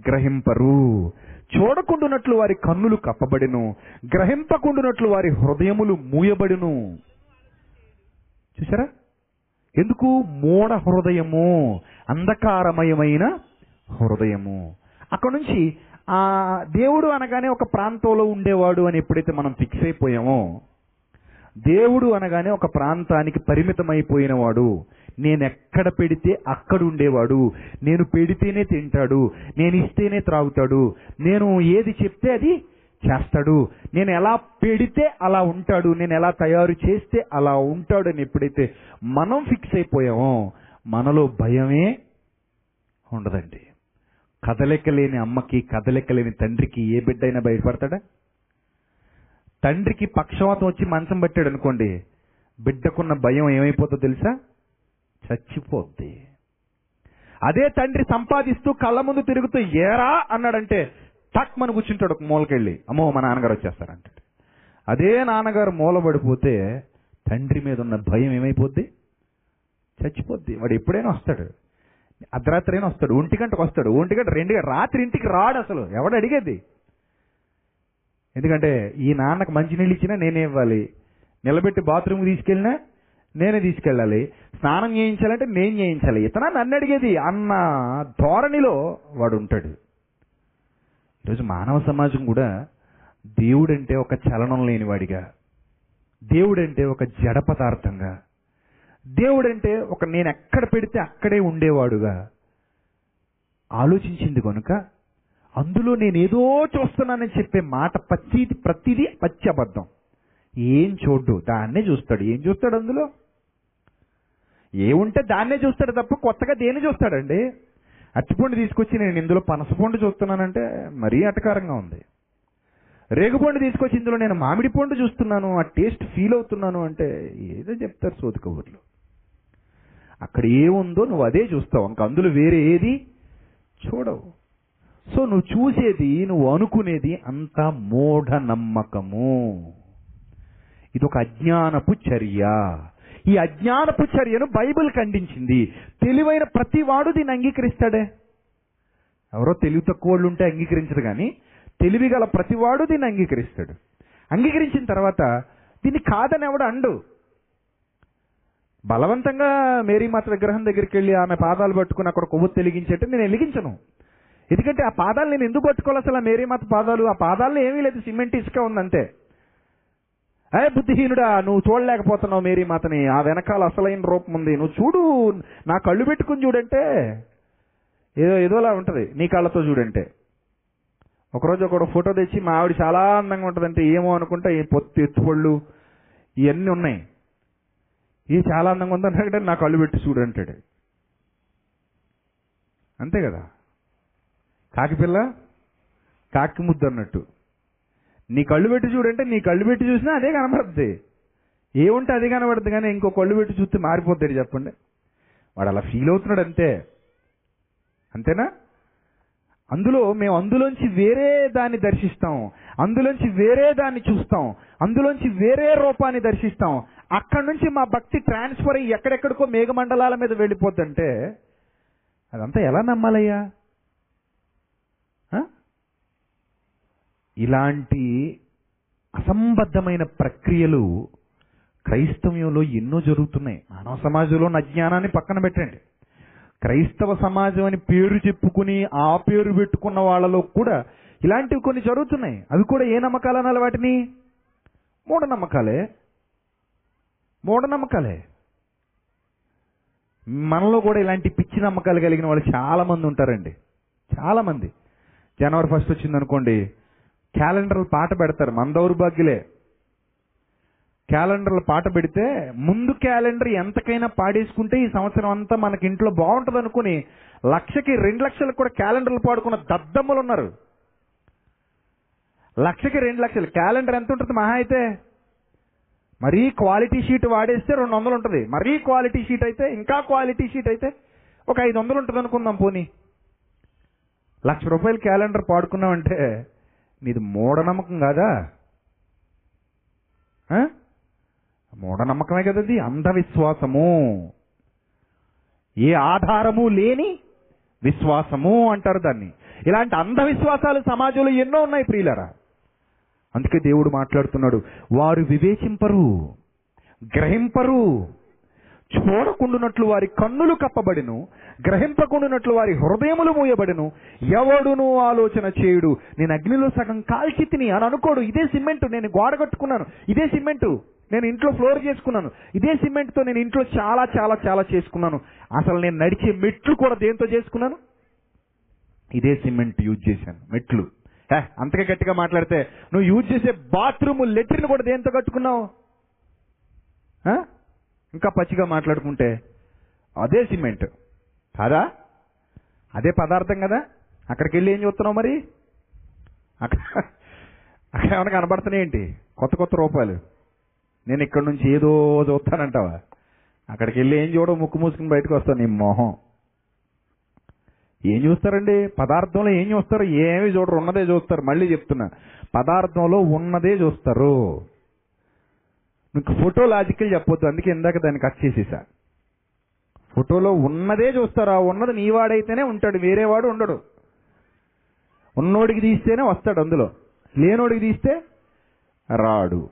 గ్రహింపరు. చూడకుండునట్లు వారి కన్నులు కప్పబడిను గ్రహింపకుండునట్లు వారి హృదయములు మూయబడిను. చూసారా ఎందుకు? మూఢ హృదయము అంధకారమయమైన హృదయము. అక్కడ నుంచి ఆ దేవుడు అనగానే ఒక ప్రాంతంలో ఉండేవాడు అని ఎప్పుడైతే మనం ఫిక్స్ అయిపోయామో దేవుడు అనగానే ఒక ప్రాంతానికి పరిమితమైపోయినవాడు నేను ఎక్కడ పెడితే అక్కడ ఉండేవాడు నేను పెడితేనే తింటాడు. నేను ఇస్తేనే త్రాగుతాడు. నేను ఏది చెప్తే అది చేస్తాడు. నేను ఎలా పెడితే అలా ఉంటాడు. నేను ఎలా తయారు చేస్తే అలా ఉంటాడు అని ఎప్పుడైతే మనం ఫిక్స్ అయిపోయామో మనలో భయమే ఉండదండి. కదలిక లేని అమ్మకి కదలిక లేని తండ్రికి ఏ బిడ్డ అయినా బయటపడతాడా తండ్రికి పక్షవాతం వచ్చి మంచం పట్టాడు అనుకోండి బిడ్డకున్న భయం ఏమైపోతుందో తెలుసా? చచ్చిపోద్ది. అదే తండ్రి సంపాదిస్తూ కళ్ళ ముందు తిరుగుతూ ఏరా అన్నాడంటే టక్ మన కూర్చుంటాడు ఒక మూలకెళ్ళి. అమ్మో మా నాన్నగారు వచ్చేస్తారంటాడు అదే నాన్నగారు మూలబడిపోతే తండ్రి మీద ఉన్న భయం ఏమైపోద్ది? చచ్చిపోద్ది. వాడు ఎప్పుడైనా వస్తాడు. అర్ధరాత్రి అయినా వస్తాడు. ఒంటి గంటకు వస్తాడు. ఒంటి గంట రెండు గంట రాత్రి ఇంటికి రాడు అసలు. ఎవడు అడిగేది? ఎందుకంటే ఈ నాన్నకు మంచినీళ్ళు ఇచ్చినా నేనే ఇవ్వాలి? నిలబెట్టి బాత్రూమ్కి తీసుకెళ్ళినా నేనే తీసుకెళ్ళాలి. స్నానం చేయించాలంటే నేను చేయించాలి. ఇతన నన్ను అడిగేది? అన్న ధోరణిలో వాడు ఉంటాడు. ఈరోజు మానవ సమాజం కూడా దేవుడంటే ఒక చలనం లేనివాడిగా దేవుడంటే ఒక జడ పదార్థంగా దేవుడంటే ఒక నేను ఎక్కడ పెడితే అక్కడే ఉండేవాడుగా. ఆలోచించింది కనుక అందులో నేను ఏదో చూస్తున్నానని చెప్పే మాట ప్రతిది ప్రతిదీ పచ్చి అబద్ధం. ఏం చూడ్డు? దాన్నే చూస్తాడు. ఏం చూస్తాడు అందులో? ఏముంటే దాన్నే చూస్తాడు తప్ప కొత్తగా దేన్ని చూస్తాడండి? అరటిపండు తీసుకొచ్చి నేను ఇందులో పనసపండు చూస్తున్నానంటే మరీ అటకారంగా ఉంది. రేగుపండు తీసుకొచ్చి ఇందులో నేను మామిడి పండు చూస్తున్నాను ఆ టేస్ట్ ఫీల్ అవుతున్నాను అంటే ఏదో చెప్తారు సోది కబుర్లు అక్కడ ఏముందో నువ్వు అదే చూస్తావు ఇంక అందులో వేరే ఏది చూడవు. సో నువ్వు చూసేది నువ్వు అనుకునేది అంత మూఢ నమ్మకము ఇది ఒక అజ్ఞానపు చర్య. ఈ అజ్ఞానపు చర్యను బైబిల్ ఖండించింది. తెలివైన ప్రతి వాడు దీన్ని అంగీకరిస్తాడే. ఎవరో తెలివి తక్కువ వాళ్ళు ఉంటే అంగీకరించరు కానీ తెలివి గల ప్రతివాడు దీన్ని అంగీకరిస్తాడు. అంగీకరించిన తర్వాత దీన్ని కాదని ఎవడు అండు? బలవంతంగా మేరీ మాత విగ్రహం దగ్గరికి వెళ్ళి ఆమె పాదాలు పట్టుకుని అక్కడ కొవ్వు తెలిగించేట్టు నేను వెలిగించను. ఎందుకంటే ఆ పాదాలు నేను ఎందుకు పట్టుకోవాలి అసలు ఆ మేరీ మాత పాదాలు? ఆ పాదాల్లో ఏమీ లేదు సిమెంట్ ఇసుక ఉందంతే. ఏ బుద్ధిహీనుడా నువ్వు చూడలేకపోతున్నావు మేరీ మాతని. ఆ వెనకాల అసలైన రూపం ఉంది. నువ్వు చూడు నా కళ్ళు పెట్టుకుని చూడంటే ఏదో ఏదోలా ఉంటుంది. నీ కళ్ళతో చూడంటే. ఒకరోజు ఒకడు ఫోటో తెచ్చి మా ఆవిడ చాలా అందంగా ఉంటుందంటే ఏమో అనుకుంటా ఈ పొత్తు ఎత్తుపళ్ళు ఇవన్నీ ఉన్నాయి. ఇది చాలా అందంగా ఉందంటే నా కళ్ళు పెట్టి చూడంటాడు అంతే కదా? కాకిపిల్ల కాకి ముద్దు అన్నట్టు. నీ కళ్ళు పెట్టి చూడంటే నీ కళ్ళు పెట్టి చూసినా అదే కనబడుద్ది. ఏముంటే అది కనబడుద్ది కానీ ఇంకో కళ్ళు పెట్టి చూస్తే మారిపోతాడు చెప్పండి. వాడు అలా ఫీల్ అవుతున్నాడు అంతే. అంతేనా? అందులో మేము అందులోంచి వేరే దాన్ని దర్శిస్తాం. అందులోంచి వేరే దాన్ని చూస్తాం. అందులోంచి వేరే రూపాన్ని దర్శిస్తాం. అక్కడి నుంచి మా భక్తి ట్రాన్స్ఫర్ అయ్యి ఎక్కడెక్కడికో మేఘమండలాల మీద వెళ్ళిపోద్దంటే అదంతా ఎలా నమ్మాలయ్యా ఆ? ఇలాంటి అసంబద్ధమైన ప్రక్రియలు క్రైస్తవ్యంలో ఎన్నో జరుగుతున్నాయి. మానవ సమాజంలో నా జ్ఞానాన్ని పక్కన పెట్టండి. క్రైస్తవ సమాజం అని పేరు చెప్పుకుని ఆ పేరు పెట్టుకున్న వాళ్ళలో కూడా ఇలాంటివి కొన్ని జరుగుతున్నాయి. అవి కూడా ఏ నమ్మకాలు అనాలి వాటిని? మూఢనమ్మకాలే. మూఢనమ్మకాలే. మనలో కూడా ఇలాంటి పిచ్చి నమ్మకాలు కలిగిన వాళ్ళు చాలామంది ఉంటారండి. చాలామంది. జనవరి ఫస్ట్ వచ్చింది అనుకోండి క్యాలెండర్లు పాట పెడతారు మన దౌర్భాగ్యులే. క్యాలెండర్లు పాట పెడితే ముందు క్యాలెండర్ ఎంతకైనా పాడేసుకుంటే ఈ సంవత్సరం అంతా మనకి ఇంట్లో బాగుంటుంది అనుకుని లక్షకి రెండు లక్షలకు కూడా క్యాలెండర్లు పాడుకున్న దద్దమ్మలు ఉన్నారు. లక్షకి రెండు లక్షలు. క్యాలెండర్ ఎంత ఉంటుంది మహా అయితే? మరీ క్వాలిటీ షీట్ వాడేస్తే రెండు వందలు ఉంటుంది. మరీ క్వాలిటీ షీట్ అయితే ఇంకా క్వాలిటీ షీట్ అయితే ఒక ఐదు వందలు ఉంటుంది అనుకుందాం పోనీ. లక్ష రూపాయలు క్యాలెండర్ పాడుకున్నామంటే నీది మూఢనమ్మకం కాదా? మూఢనమ్మకమే కదా అది అంధవిశ్వాసము. ఏ ఆధారము లేని విశ్వాసము అంటారు దాన్ని. ఇలాంటి అంధవిశ్వాసాలు సమాజంలో ఎన్నో ఉన్నాయి ప్రియులరా. అందుకే దేవుడు మాట్లాడుతున్నాడు వారు వివేచింపరు గ్రహింపరు చూడకుండునట్లు వారి కన్నులు కప్పబడిను గ్రహింపకుండునట్లు వారి హృదయములు మూయబడిను. ఎవడును ఆలోచన చేయుడు. నేను అగ్నిలో సగం కాల్చి తిని అని అనుకోడు. ఇదే సిమెంట్ నేను గోడ కట్టుకున్నాను. ఇదే సిమెంట్ నేను ఇంట్లో ఫ్లోర్ చేసుకున్నాను. ఇదే సిమెంట్తో నేను ఇంట్లో చాలా చాలా చాలా చేసుకున్నాను. అసలు నేను నడిచే మెట్లు కూడా దేంతో చేసుకున్నాను? ఇదే సిమెంట్ యూజ్ చేశాను. మెట్లు. అంతగా గట్టిగా మాట్లాడితే నువ్వు యూజ్ చేసే బాత్రూమ్ లెట్రిన్ కూడా దేంతో కట్టుకున్నావు? ఇంకా పచ్చిగా మాట్లాడుకుంటే అదే సిమెంట్. కాదా? అదే పదార్థం కదా? అక్కడికి వెళ్ళి ఏం చూస్తున్నావు మరి? అక్కడ అక్కడ ఏమైనా కనబడుతున్నాయి ఏంటి? కొత్త కొత్త రూపాయలు. నేను ఇక్కడ నుంచి ఏదో చూస్తానంటావా? అక్కడికి వెళ్ళి ఏం చూడవు ముక్కు మూసుకుని బయటకు వస్తాను నీ మొహం. ఏం చూస్తారండి? పదార్థంలో ఏం చూస్తారు? ఏమి చూడరు. ఉన్నదే చూస్తారు. మళ్ళీ చెప్తున్నా. పదార్థంలో ఉన్నదే చూస్తారు. మీకు ఫోటో లాజికల్ చెప్పొద్దు అందుకే ఇందాక దాన్ని కట్ చేసేసా. ఫోటోలో ఉన్నదే చూస్తారా? ఉన్నది నీవాడైతేనే ఉంటాడు వేరే వాడు ఉండడు. ఉన్నోడికి తీస్తేనే వస్తాడు అందులో. లేనోడికి తీస్తే రాడు.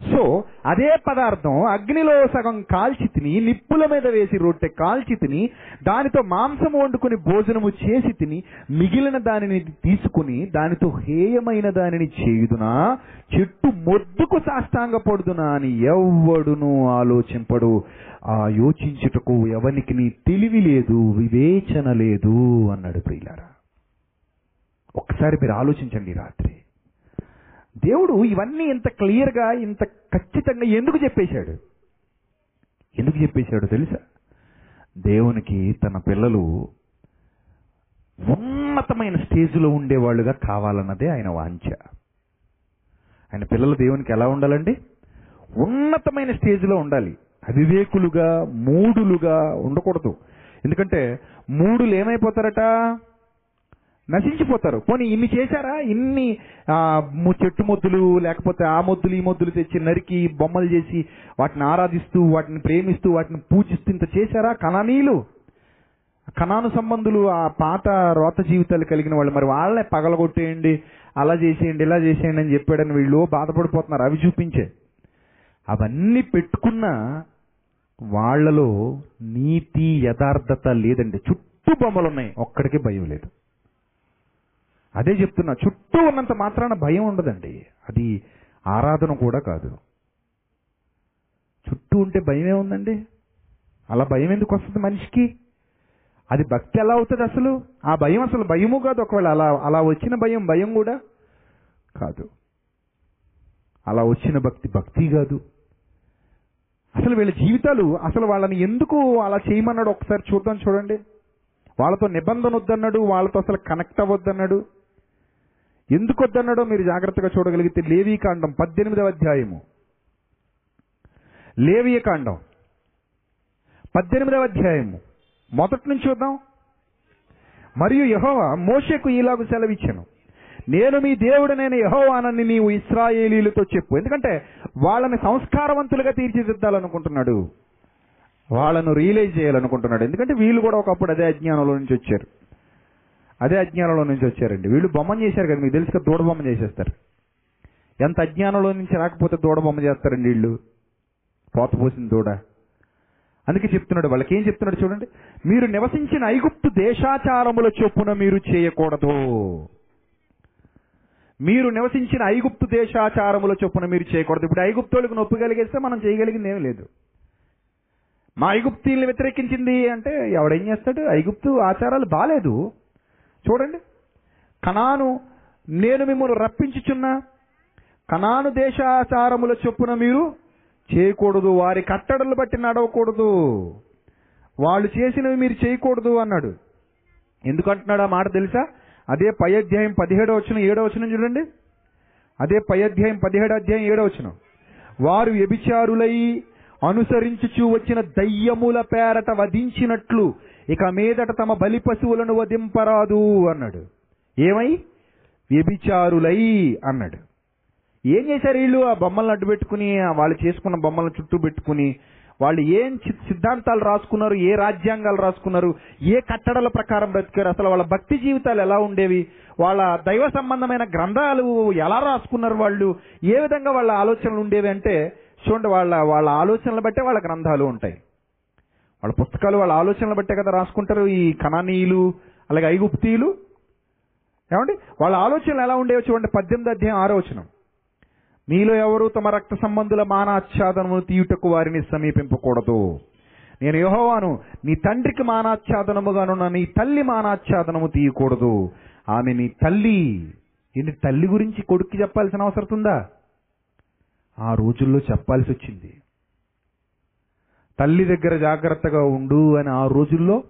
సో అదే పదార్థం అగ్నిలో సగం కాల్చి తిని నిప్పుల మీద వేసి రొట్టె కాల్చి తిని దానితో మాంసం వండుకుని భోజనము చేసి తిని మిగిలిన దానిని తీసుకుని దానితో హేయమైన దానిని చేయుదునా? చెట్టు మొద్దుకు సాష్టాంగపడుదునా అని ఎవ్వడును ఆలోచింపడు. ఆ యోచించుటకు ఎవరికి నీ తెలివి లేదు వివేచన లేదు అన్నాడు ప్రియులారా. ఒక్కసారి మీరు ఆలోచించండి రాత్రి. దేవుడు ఇవన్నీ ఇంత క్లియర్గా ఇంత ఖచ్చితంగా ఎందుకు చెప్పేశాడు? ఎందుకు చెప్పేశాడు తెలుసా? దేవునికి తన పిల్లలు ఉన్నతమైన స్టేజ్లో ఉండేవాళ్ళుగా కావాలన్నదే ఆయన వాంఛ. ఆయన పిల్లలు దేవునికి ఎలా ఉండాలండి? ఉన్నతమైన స్టేజ్లో ఉండాలి. అవివేకులుగా మూడులుగా ఉండకూడదు. ఎందుకంటే మూడులు ఏమైపోతారట? నశించిపోతారు. పోనీ ఇన్ని చేశారా? ఇన్ని చెట్టు మొద్దులు లేకపోతే ఆ మొద్దులు ఈ మొద్దులు తెచ్చి నరికి బొమ్మలు చేసి వాటిని ఆరాధిస్తూ వాటిని ప్రేమిస్తూ వాటిని పూజిస్తూ ఇంత చేశారా? కణనీయులు. కణాను సంబంధులు ఆ పాత రోత జీవితాలు కలిగిన వాళ్ళు మరి వాళ్ళనే పగలగొట్టేయండి అలా చేసేయండి ఇలా చేసేయండి అని చెప్పాడని వీళ్ళు బాధపడిపోతున్నారు. అవి చూపించే. అవన్నీ పెట్టుకున్న వాళ్ళలో నీతి యథార్థత లేదండి. చుట్టూ బొమ్మలు ఉన్నాయి ఒక్కడికి భయం లేదు. అదే చెప్తున్నా చుట్టూ ఉన్నంత మాత్రాన భయం ఉండదండి. అది ఆరాధన కూడా కాదు. చుట్టూ ఉంటే భయమే ఉందండి. అలా భయం ఎందుకు వస్తుంది మనిషికి? అది భక్తి ఎలా అవుతుంది అసలు? ఆ భయం అసలు భయము కాదు. ఒకవేళ అలా అలా వచ్చిన భయం భయం కూడా కాదు. అలా వచ్చిన భక్తి భక్తి కాదు. అసలు వీళ్ళ జీవితాలు అసలు వాళ్ళని ఎందుకు అలా చేయమన్నాడు? ఒకసారి చూద్దాం చూడండి. వాళ్ళతో నిబంధన వద్దన్నాడు. వాళ్ళతో అసలు కనెక్ట్ అవ్వద్దన్నాడు. ఎందుకు వద్దన్నాడో మీరు జాగ్రత్తగా చూడగలిగితే లేవీకాండం పద్దెనిమిదవ అధ్యాయము. లేవియ కాండం. పద్దెనిమిదవ అధ్యాయము. మొదటి నుంచి చూద్దాం. మరియు యహోవా మోషకు ఇలాగ సెలవిచ్చాను. నేను మీ దేవుడు నేను యహోవానని నీవు ఇస్రాయేలీలతో చెప్పు. ఎందుకంటే వాళ్ళని సంస్కారవంతులుగా తీర్చిదిద్దాలనుకుంటున్నాడు. వాళ్ళను రియలైజ్ చేయాలనుకుంటున్నాడు. ఎందుకంటే వీళ్ళు కూడా ఒకప్పుడు అదే అజ్ఞానంలో నుంచి వచ్చారు. అదే అజ్ఞానంలో నుంచి వచ్చారండి. వీళ్ళు బొమ్మను చేశారు కదా మీకు తెలుసు కదా దూడ బొమ్మ చేసేస్తారు. ఎంత అజ్ఞానంలో నుంచి రాకపోతే దూడ బొమ్మ చేస్తారండి వీళ్ళు? పోత పోసిన దూడ. అందుకే చెప్తున్నాడు వాళ్ళకి ఏం చెప్తున్నాడు చూడండి. మీరు నివసించిన ఐగుప్తు దేశాచారముల చొప్పున మీరు చేయకూడదు. మీరు నివసించిన ఐగుప్తు దేశాచారముల చొప్పున మీరు చేయకూడదు. ఇప్పుడు ఐగుప్తులకు నొప్పి కలిగేస్తే మనం చేయగలిగింది ఏమీ లేదు. మా ఐగుప్తీల్ని వ్యతిరేకించింది అంటే ఎవడేం చేస్తాడు? ఐగుప్తు ఆచారాలు బాగాలేదు చూడండి. కనాను నేను మిమ్మల్ని రప్పించుచున్నా. కనాను దేశాచారముల చొప్పున మీరు చేయకూడదు. వారి కట్టడలు బట్టి నడవకూడదు. వాళ్ళు చేసినవి మీరు చేయకూడదు అన్నాడు. ఎందుకంటున్నాడు ఆ మాట తెలుసా? అదే పై అధ్యాయం పదిహేడో వచ్చిన ఏడో వచ్చిన చూడండి. అదే పై అధ్యాయం పదిహేడు అధ్యాయం ఏడో వచ్చిన వారు వ్యభిచారులై అనుసరించుచూ వచ్చిన దయ్యముల పేరట వధించినట్లు ఇక మీదట తమ బలి పశువులను వధింపరాదు అన్నాడు. ఏమై? వ్యభిచారులై అన్నాడు. ఏం చేశారు వీళ్ళు? ఆ బొమ్మలను అడ్డు పెట్టుకుని వాళ్ళు చేసుకున్న బొమ్మలను చుట్టూ పెట్టుకుని వాళ్ళు ఏం సిద్ధాంతాలు రాసుకున్నారు? ఏ రాజ్యాంగాలు రాసుకున్నారు? ఏ కట్టడల ప్రకారం బ్రతికారు? అసలు వాళ్ళ భక్తి జీవితాలు ఎలా ఉండేవి? వాళ్ళ దైవ సంబంధమైన గ్రంథాలు ఎలా రాసుకున్నారు వాళ్ళు? ఏ విధంగా వాళ్ళ ఆలోచనలు ఉండేవి అంటే చూడండి వాళ్ళ వాళ్ళ ఆలోచనలు బట్టే వాళ్ళ గ్రంథాలు ఉంటాయి. వాళ్ళ పుస్తకాలు వాళ్ళ ఆలోచనలు బట్టే కదా రాసుకుంటారు. ఈ కణానీయులు అలాగే ఐగుప్తీయులు. ఏమండి? వాళ్ళ ఆలోచనలు ఎలా ఉండేవో చూడండి. పద్దెనిమిది అధ్యాయం ఆరో మీలో ఎవరు తమ రక్త సంబంధుల మానాచ్ఛాదనము తీయుటకు వారిని సమీపింపకూడదు. నేను యెహోవాను నీ తండ్రికి మానాచ్ఛాదనముగానున్న నీ తల్లి మానాచ్ఛాదనము తీయకూడదు. ఆమె నీ తల్లి. ఏంటి తల్లి గురించి కొడుక్కి చెప్పాల్సిన అవసరం ఉందా? ఆ రోజుల్లో చెప్పాల్సి వచ్చింది. తల్లి దగ్గర జాగ్రత్తగా ఉండు అని ఆ రోజుల్లో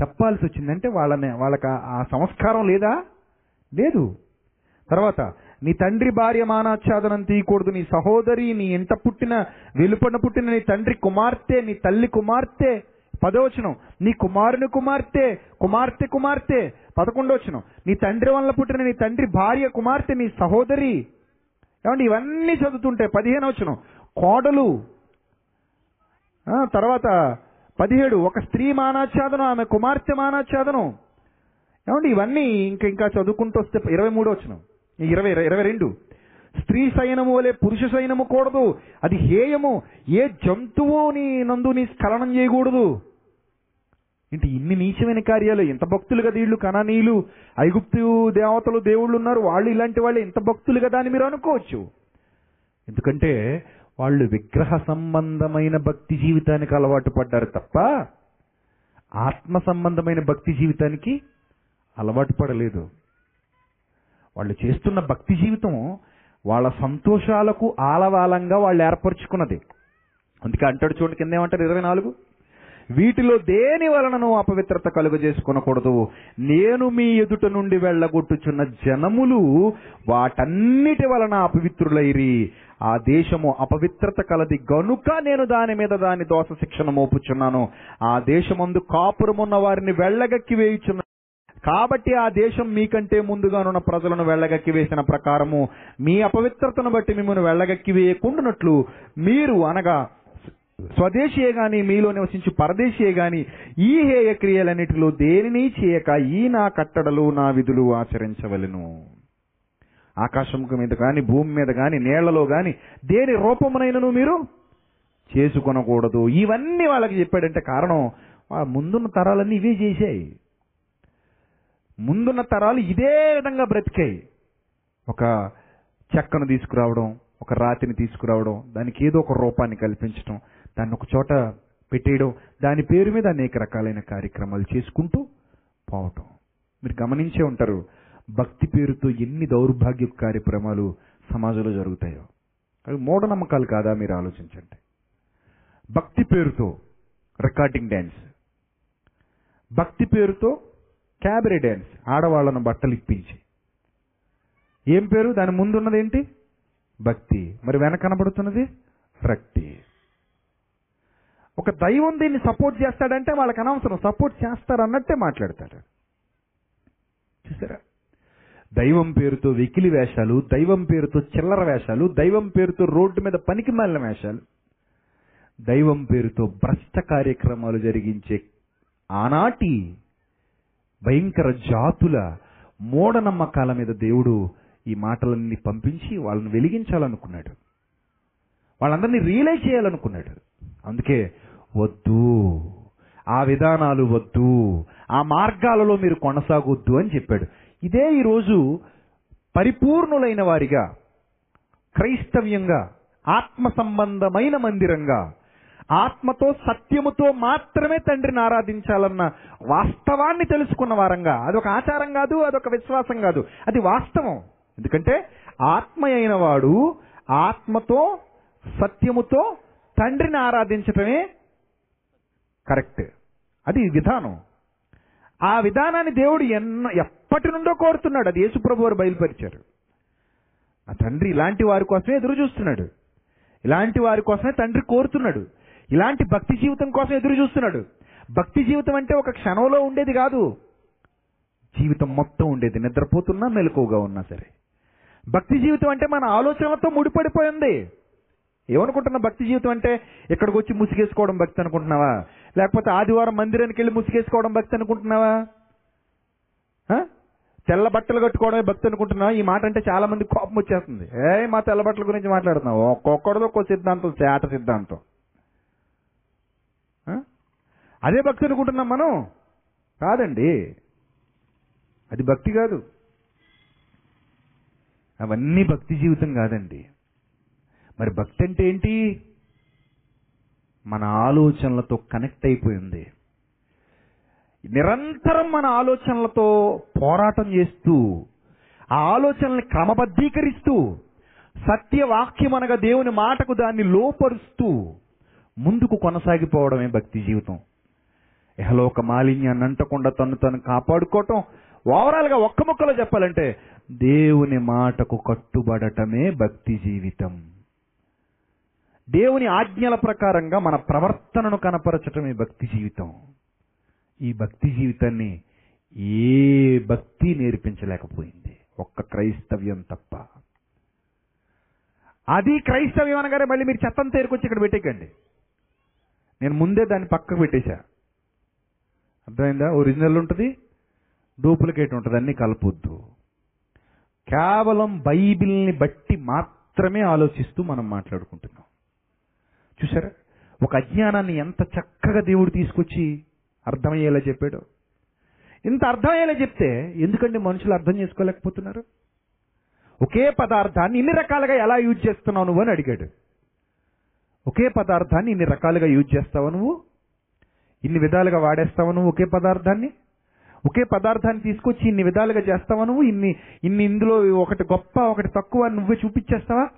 చెప్పాల్సి వచ్చిందంటే వాళ్ళని వాళ్ళకి ఆ- సంస్కారం లేదా? లేదు. తర్వాత నీ తండ్రి భార్య మానాచ్ఛాదనం తీయకూడదు నీ సహోదరి నీ ఇంట పుట్టిన వెలుపన పుట్టిన నీ తండ్రి కుమార్తె నీ తల్లి కుమార్తె. పదవచనం నీ కుమారుని కుమార్తె కుమార్తె కుమార్తె. పదకొండవచనం నీ తండ్రి వల్ల పుట్టిన నీ తండ్రి భార్య కుమార్తె నీ సహోదరి. ఏమండి ఇవన్నీ చదువుతుంటే పదిహేను వచనం కోడలు తర్వాత పదిహేడు ఒక స్త్రీ మానాచ్ఛాదనం ఆమె కుమార్తె మానాచ్ఛాదనం. ఏమండి ఇవన్నీ ఇంకా ఇంకా చదువుకుంటూ వస్తే ఇరవై మూడు వచ్చిన ఇరవై ఇరవై రెండు. స్త్రీ సైనము వలె పురుష సైనము కూడదు. అది హేయము. ఏ జంతువు నీ నందు నీ స్ఖలనం చేయకూడదు. ఇంటి ఇన్ని నీచమైన కార్యాలు ఎంత భక్తులు కదా వీళ్ళు కణనీయులు ఐగుప్తు దేవతలు దేవుళ్ళు ఉన్నారు. వాళ్ళు ఇలాంటి వాళ్ళు. ఎంత భక్తులు కదా అని మీరు అనుకోవచ్చు. ఎందుకంటే వాళ్ళు విగ్రహ సంబంధమైన భక్తి జీవితానికి అలవాటు పడ్డారు తప్ప ఆత్మ సంబంధమైన భక్తి జీవితానికి అలవాటు పడలేదు. వాళ్ళు చేస్తున్న భక్తి జీవితం వాళ్ళ సంతోషాలకు ఆలవాలంగా వాళ్ళు ఏర్పరచుకున్నది. అందుకే అంటాడు చూడండి కింద ఏమంటారు ఇరవై నాలుగు? వీటిలో దేని వలనను అపవిత్రత కలుగజేసుకొనకూడదు? నేను మీ ఎదుట నుండి వెళ్ళగొట్టుచున్న జనములు వాటన్నిటి వలన అపవిత్రులైరి. ఆ దేశము అపవిత్రత కలది గనుక నేను దాని మీద దాని దోష శిక్షణ మోపుచున్నాను. ఆ దేశమందు కాపురమున్న వారిని వెళ్ళగక్కి వేయుచున్న కాబట్టి ఆ దేశం మీకంటే ముందుగానున్న ప్రజలను వెళ్ళగక్కి వేసిన ప్రకారము మీ అపవిత్రతను బట్టి మిమ్మల్ని వెళ్ళగక్కి వేయకుండానట్లు మీరు అనగా స్వదేశీయే గాని మీలో నివసించి పరదేశీయే గాని ఈ హేయ క్రియలన్నిటిలో దేనిని చేయక ఈ నా కట్టడలు నా విధులు ఆచరించవలెను. ఆకాశంకు మీద కానీ భూమి మీద కానీ నేళ్ళలో కానీ దేని రూపమునైనను మీరు చేసుకొనకూడదు. ఇవన్నీ వాళ్ళకి చెప్పాడంటే కారణం ముందున్న తరాలన్నీ ఇవే చేశాయి. ముందున్న తరాలు ఇదే విధంగా బ్రతికాయి. ఒక చెక్కను తీసుకురావడం ఒక రాతిని తీసుకురావడం దానికి ఏదో ఒక రూపాన్ని కల్పించడం దాన్ని ఒక చోట పెట్టేయడం దాని పేరు మీద అనేక రకాలైన కార్యక్రమాలు చేసుకుంటూ పోవటం. మీరు గమనించే ఉంటారు భక్తి పేరుతో ఎన్ని దౌర్భాగ్య కార్యక్రమాలు సమాజంలో జరుగుతాయో. అవి మూఢనమ్మకాలు కాదా మీరు ఆలోచించండి. భక్తి పేరుతో రికార్డింగ్ డ్యాన్స్ భక్తి పేరుతో క్యాబరీ డ్యాన్స్ ఆడవాళ్ళను బట్టలు ఇప్పించి. ఏం పేరు? దాని ముందున్నది ఏంటి? భక్తి. మరి వెనక కనబడుతున్నది? రక్తి ఒక దైవం దీన్ని సపోర్ట్ చేస్తాడంటే వాళ్ళకి అనవసరం. సపోర్ట్ చేస్తారన్నట్టే మాట్లాడతాడు. మాట్లాడతారు చూసారా? దైవం పేరుతో వెకిలి వేషాలు దైవం పేరుతో చిల్లర వేషాలు దైవం పేరుతో రోడ్డు మీద పనికి మాలిన వేషాలు దైవం పేరుతో భ్రష్ట కార్యక్రమాలు జరిగించే ఆనాటి భయంకర జాతుల మూఢనమ్మకాల మీద దేవుడు ఈ మాటలన్నీ పంపించి వాళ్ళని వెలిగించాలనుకున్నాడు. వాళ్ళందరినీ రియలైజ్ చేయాలనుకున్నాడు. అందుకే వద్దు. ఆ విధానాలు వద్దు. ఆ మార్గాలలో మీరు కొనసాగొద్దు అని చెప్పాడు. ఇదే ఈరోజు పరిపూర్ణులైన వారిగా క్రైస్తవ్యంగా ఆత్మ సంబంధమైన మందిరంగా ఆత్మతో సత్యముతో మాత్రమే తండ్రిని ఆరాధించాలన్న వాస్తవాన్ని తెలుసుకున్న వారంగా. అదొక ఆచారం కాదు అదొక విశ్వాసం కాదు. అది వాస్తవం. ఎందుకంటే ఆత్మ అయిన వాడు ఆత్మతో సత్యముతో తండ్రిని ఆరాధించటమే కరెక్ట్. అది విధానం. ఆ విధానాన్ని దేవుడు ఎన్న ఎప్పటి నుండో కోరుతున్నాడు. అది యేసుప్రభు వారు బయలుపరిచారు. ఆ తండ్రి ఇలాంటి వారి కోసమే ఎదురు చూస్తున్నాడు. ఇలాంటి వారి కోసమే తండ్రి కోరుతున్నాడు. ఇలాంటి భక్తి జీవితం కోసం ఎదురు చూస్తున్నాడు. భక్తి జీవితం అంటే ఒక క్షణంలో ఉండేది కాదు. జీవితం మొత్తం ఉండేది. నిద్రపోతున్నా మెలకువగా ఉన్నా సరే. భక్తి జీవితం అంటే మన ఆలోచనలతో ముడిపడిపోయింది. ఏమనుకుంటున్నా భక్తి జీవితం అంటే ఇక్కడికి వచ్చి ముసుగేసుకోవడం భక్తి అనుకుంటున్నావా? లేకపోతే ఆదివారం మందిరానికి వెళ్ళి ముసుగేసుకోవడం భక్తి అనుకుంటున్నావా? తెల్ల బట్టలు కట్టుకోవడమే భక్తి అనుకుంటున్నావు? ఈ మాట అంటే చాలా మంది కోపం వచ్చేస్తుంది. ఏ మా తెల్ల బట్టల గురించి మాట్లాడుతున్నావు? ఒక్కొక్కడితో ఒక్కో సిద్ధాంతం చేట సిద్ధాంతం. అదే భక్తి అనుకుంటున్నాం మనం? కాదండి. అది భక్తి కాదు. అవన్నీ భక్తి జీవితం కాదండి. మరి భక్తి అంటే ఏంటి? మన ఆలోచనలతో కనెక్ట్ అయిపోయింది. నిరంతరం మన ఆలోచనలతో పోరాటం చేస్తూ ఆ ఆలోచనల్ని క్రమబద్ధీకరిస్తూ సత్యవాక్యం అనగా దేవుని మాటకు దాన్ని లోపరుస్తూ ముందుకు కొనసాగిపోవడమే భక్తి జీవితం. ఇహలోక మాలిన్యాన్ని అంటకుండా తను తను కాపాడుకోవటం ఓవరాల్గా ఒక్క ముక్కలో చెప్పాలంటే దేవుని మాటకు కట్టుబడటమే భక్తి జీవితం. దేవుని ఆజ్ఞల ప్రకారంగా మన ప్రవర్తనను కనపరచటం ఈ భక్తి జీవితం. ఈ భక్తి జీవితాన్ని ఏ భక్తి నేర్పించలేకపోయింది. ఒక్క క్రైస్తవ్యం తప్ప. అది క్రైస్తవ్యం అనగానే మళ్ళీ మీరు చెత్తం తేరుకొచ్చి ఇక్కడ పెట్టేకండి నేను ముందే దాన్ని పక్కకు పెట్టేశా. అర్థమైందా? ఒరిజినల్ ఉంటుంది డూప్లికేట్ ఉంటుంది అన్ని కలపొద్దు. కేవలం బైబిల్ని బట్టి మాత్రమే ఆలోచిస్తూ మనం మాట్లాడుకుంటున్నాం. చూసారా ఒక అజ్ఞానాన్ని ఎంత చక్కగా దేవుడు తీసుకొచ్చి అర్థమయ్యేలా చెప్పాడు. ఇంత అర్థమయ్యేలా చెప్తే ఎందుకంటే మనుషులు అర్థం చేసుకోలేకపోతున్నారు? ఒకే పదార్థాన్ని ఇన్ని రకాలుగా ఎలా యూజ్ చేస్తున్నావు నువ్వు అని అడిగాడు. ఒకే పదార్థాన్ని ఇన్ని రకాలుగా యూజ్ చేస్తావు నువ్వు? ఇన్ని విధాలుగా వాడేస్తావు నువ్వు ఒకే పదార్థాన్ని? ఒకే పదార్థాన్ని తీసుకొచ్చి ఇన్ని విధాలుగా చేస్తావా నువ్వు? ఇన్ని ఇన్ని ఇందులో ఒకటి గొప్ప ఒకటి తక్కువ నువ్వే చూపించేస్తావా?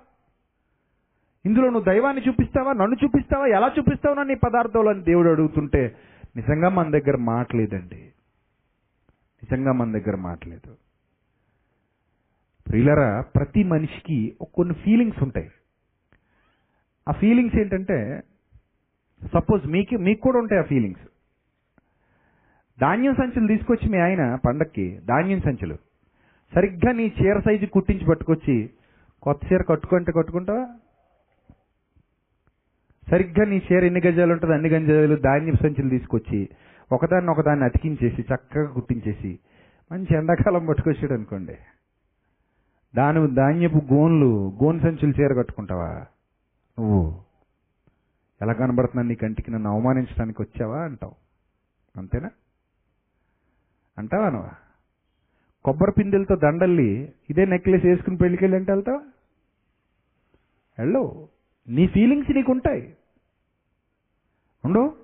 ఇందులో నువ్వు దైవాన్ని చూపిస్తావా? నన్ను చూపిస్తావా? ఎలా చూపిస్తావు నన్ను ఈ పదార్థంలో అని దేవుడు అడుగుతుంటే నిజంగా మన దగ్గర మాట్లేదండి నిజంగా మన దగ్గర మాట్లేదు ప్రియులరా ప్రతి మనిషికి కొన్ని ఫీలింగ్స్ ఉంటాయి. ఆ ఫీలింగ్స్ ఏంటంటే సపోజ్ మీకు మీకు కూడా ఉంటాయి ఆ ఫీలింగ్స్ ధాన్యం సంచులు తీసుకొచ్చి మీ ఆయన పండక్కి ధాన్యం సంచులు. సరిగ్గా నీ చీర సైజు కుట్టించి పట్టుకొచ్చి కొత్త చీర కట్టుకుంటే కట్టుకుంటావా? సరిగ్గా నీ చీర ఎన్ని గజాలు ఉంటుంది అన్ని గజాలు ధాన్యం సంచులు తీసుకొచ్చి ఒకదాన్ని ఒకదాన్ని అతికించేసి చక్కగా కుట్టించేసి మంచి ఎండాకాలం పట్టుకొచ్చాడు అనుకోండి. దాని ధాన్యపు గోన్లు గోన్ సంచులు చీర కట్టుకుంటావా? నువ్వు. ఎలా కనబడుతున్నా నీ కంటికి? నన్ను అవమానించడానికి వచ్చావా? అంటావు. అంతేనా? అంటావా నువ్వు? కొబ్బరి పిందెలతో దండల్లి ఇదే నెక్లెస్ వేసుకుని పెళ్ళికెళ్ళి అంటే వెళ్తావా? వెళ్ళవు నీ ఫీలింగ్స్ నీకు ఉంటాయి ఉండవు?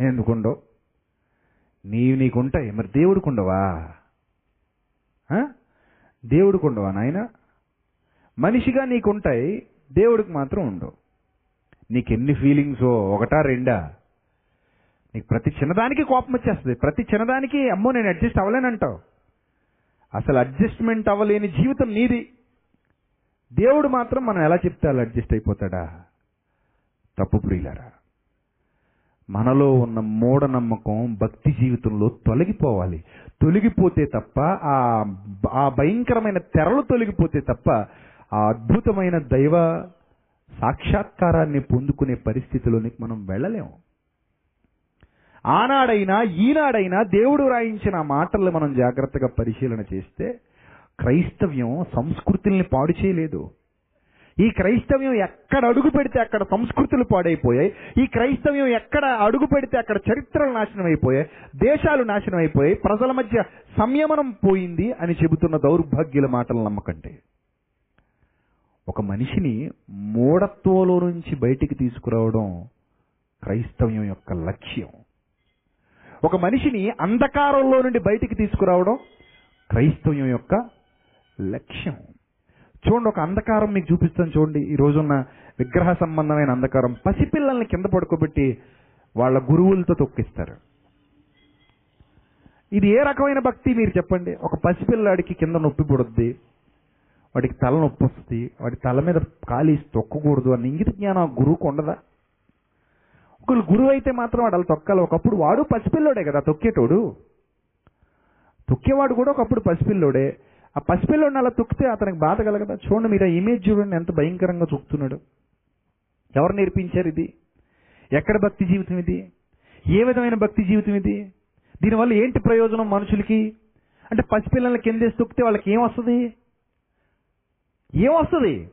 ఎందుకు ఉండవు నీవు నీకు ఉంటాయి మరి దేవుడికి ఉండవా దేవుడికి ఉండవా నాయన? మనిషిగా నీకుంటాయి దేవుడికి మాత్రం ఉండవు. నీకెన్ని ఫీలింగ్సో ఒకటా రెండా? నీకు ప్రతి చిన్నదానికి కోపం వచ్చేస్తుంది. ప్రతి చిన్నదానికి అమ్మో నేను అడ్జస్ట్ అవ్వలేనంటావు. అసలు అడ్జస్ట్మెంట్ అవ్వలేని జీవితం నీది. దేవుడు మాత్రం మనం ఎలా చెప్తే అలా అడ్జస్ట్ అయిపోతాడా? తప్పు ప్రియులరా మనలో ఉన్న మూఢనమ్మకం భక్తి జీవితంలో తొలగిపోవాలి. తొలగిపోతే తప్ప ఆ ఆ భయంకరమైన తెరలు తొలగిపోతే తప్ప ఆ అద్భుతమైన దైవ సాక్షాత్కారాన్ని పొందుకునే పరిస్థితిలోనికి మనం వెళ్ళలేము. ఆనాడైనా ఈనాడైనా దేవుడు రాయించిన ఆ మాటల్ని మనం జాగ్రత్తగా పరిశీలన చేస్తే క్రైస్తవ్యం సంస్కృతుల్ని పాడు చేయలేదు. ఈ క్రైస్తవ్యం ఎక్కడ అడుగు పెడితే అక్కడ సంస్కృతులు పాడైపోయాయి. ఈ క్రైస్తవ్యం ఎక్కడ అడుగు పెడితే అక్కడ చరిత్రలు నాశనం అయిపోయాయి దేశాలు నాశనం అయిపోయాయి ప్రజల మధ్య సంయమనం పోయింది అని చెబుతున్న దౌర్భాగ్యుల మాటలు నమ్మకంటే. ఒక మనిషిని మూఢత్వంలో నుంచి బయటికి తీసుకురావడం క్రైస్తవ్యం యొక్క లక్ష్యం. ఒక మనిషిని అంధకారంలో నుండి బయటికి తీసుకురావడం క్రైస్తవ్యం యొక్క లక్ష్యం. చూడండి ఒక అంధకారం మీకు చూపిస్తాను చూడండి. ఈ రోజున్న విగ్రహ సంబంధమైన అంధకారం పసిపిల్లల్ని కింద పడుకోబెట్టి వాళ్ళ గురువులతో తొక్కిస్తారు. ఇది ఏ రకమైన భక్తి మీరు చెప్పండి? ఒక పసిపిల్లాడికి కింద నొప్పి పుడుద్ది వాడికి తల నొప్పి వస్తుంది వాడి తల మీద కాలి తొక్కకూడదు అని ఇంగిత జ్ఞానం ఆ గురువుకు ఉండదా? ఒకళ్ళు గురువు అయితే మాత్రం వాడు అలా తొక్కాలి. ఒకప్పుడు వాడు పసిపిల్లోడే కదా తొక్కేటోడు. తొక్కేవాడు కూడా ఒకప్పుడు పసిపిల్లోడే. ఆ పసిపిల్లోడిని అలా తొక్కితే అతనికి బాధ కలగదా? చూడండి మీరు ఆ ఇమేజ్ చూడండి ఎంత భయంకరంగా తొక్కుతున్నాడు. ఎవరు నేర్పించారు ఇది? ఎక్కడ భక్తి జీవితం ఇది? ఏ విధమైన భక్తి జీవితం ఇది? దీనివల్ల ఏంటి ప్రయోజనం మనుషులకి? అంటే పసిపిల్లల్ని కిందేసి తొక్కితే వాళ్ళకి ఏం వస్తుంది? ఏం వస్తుంది?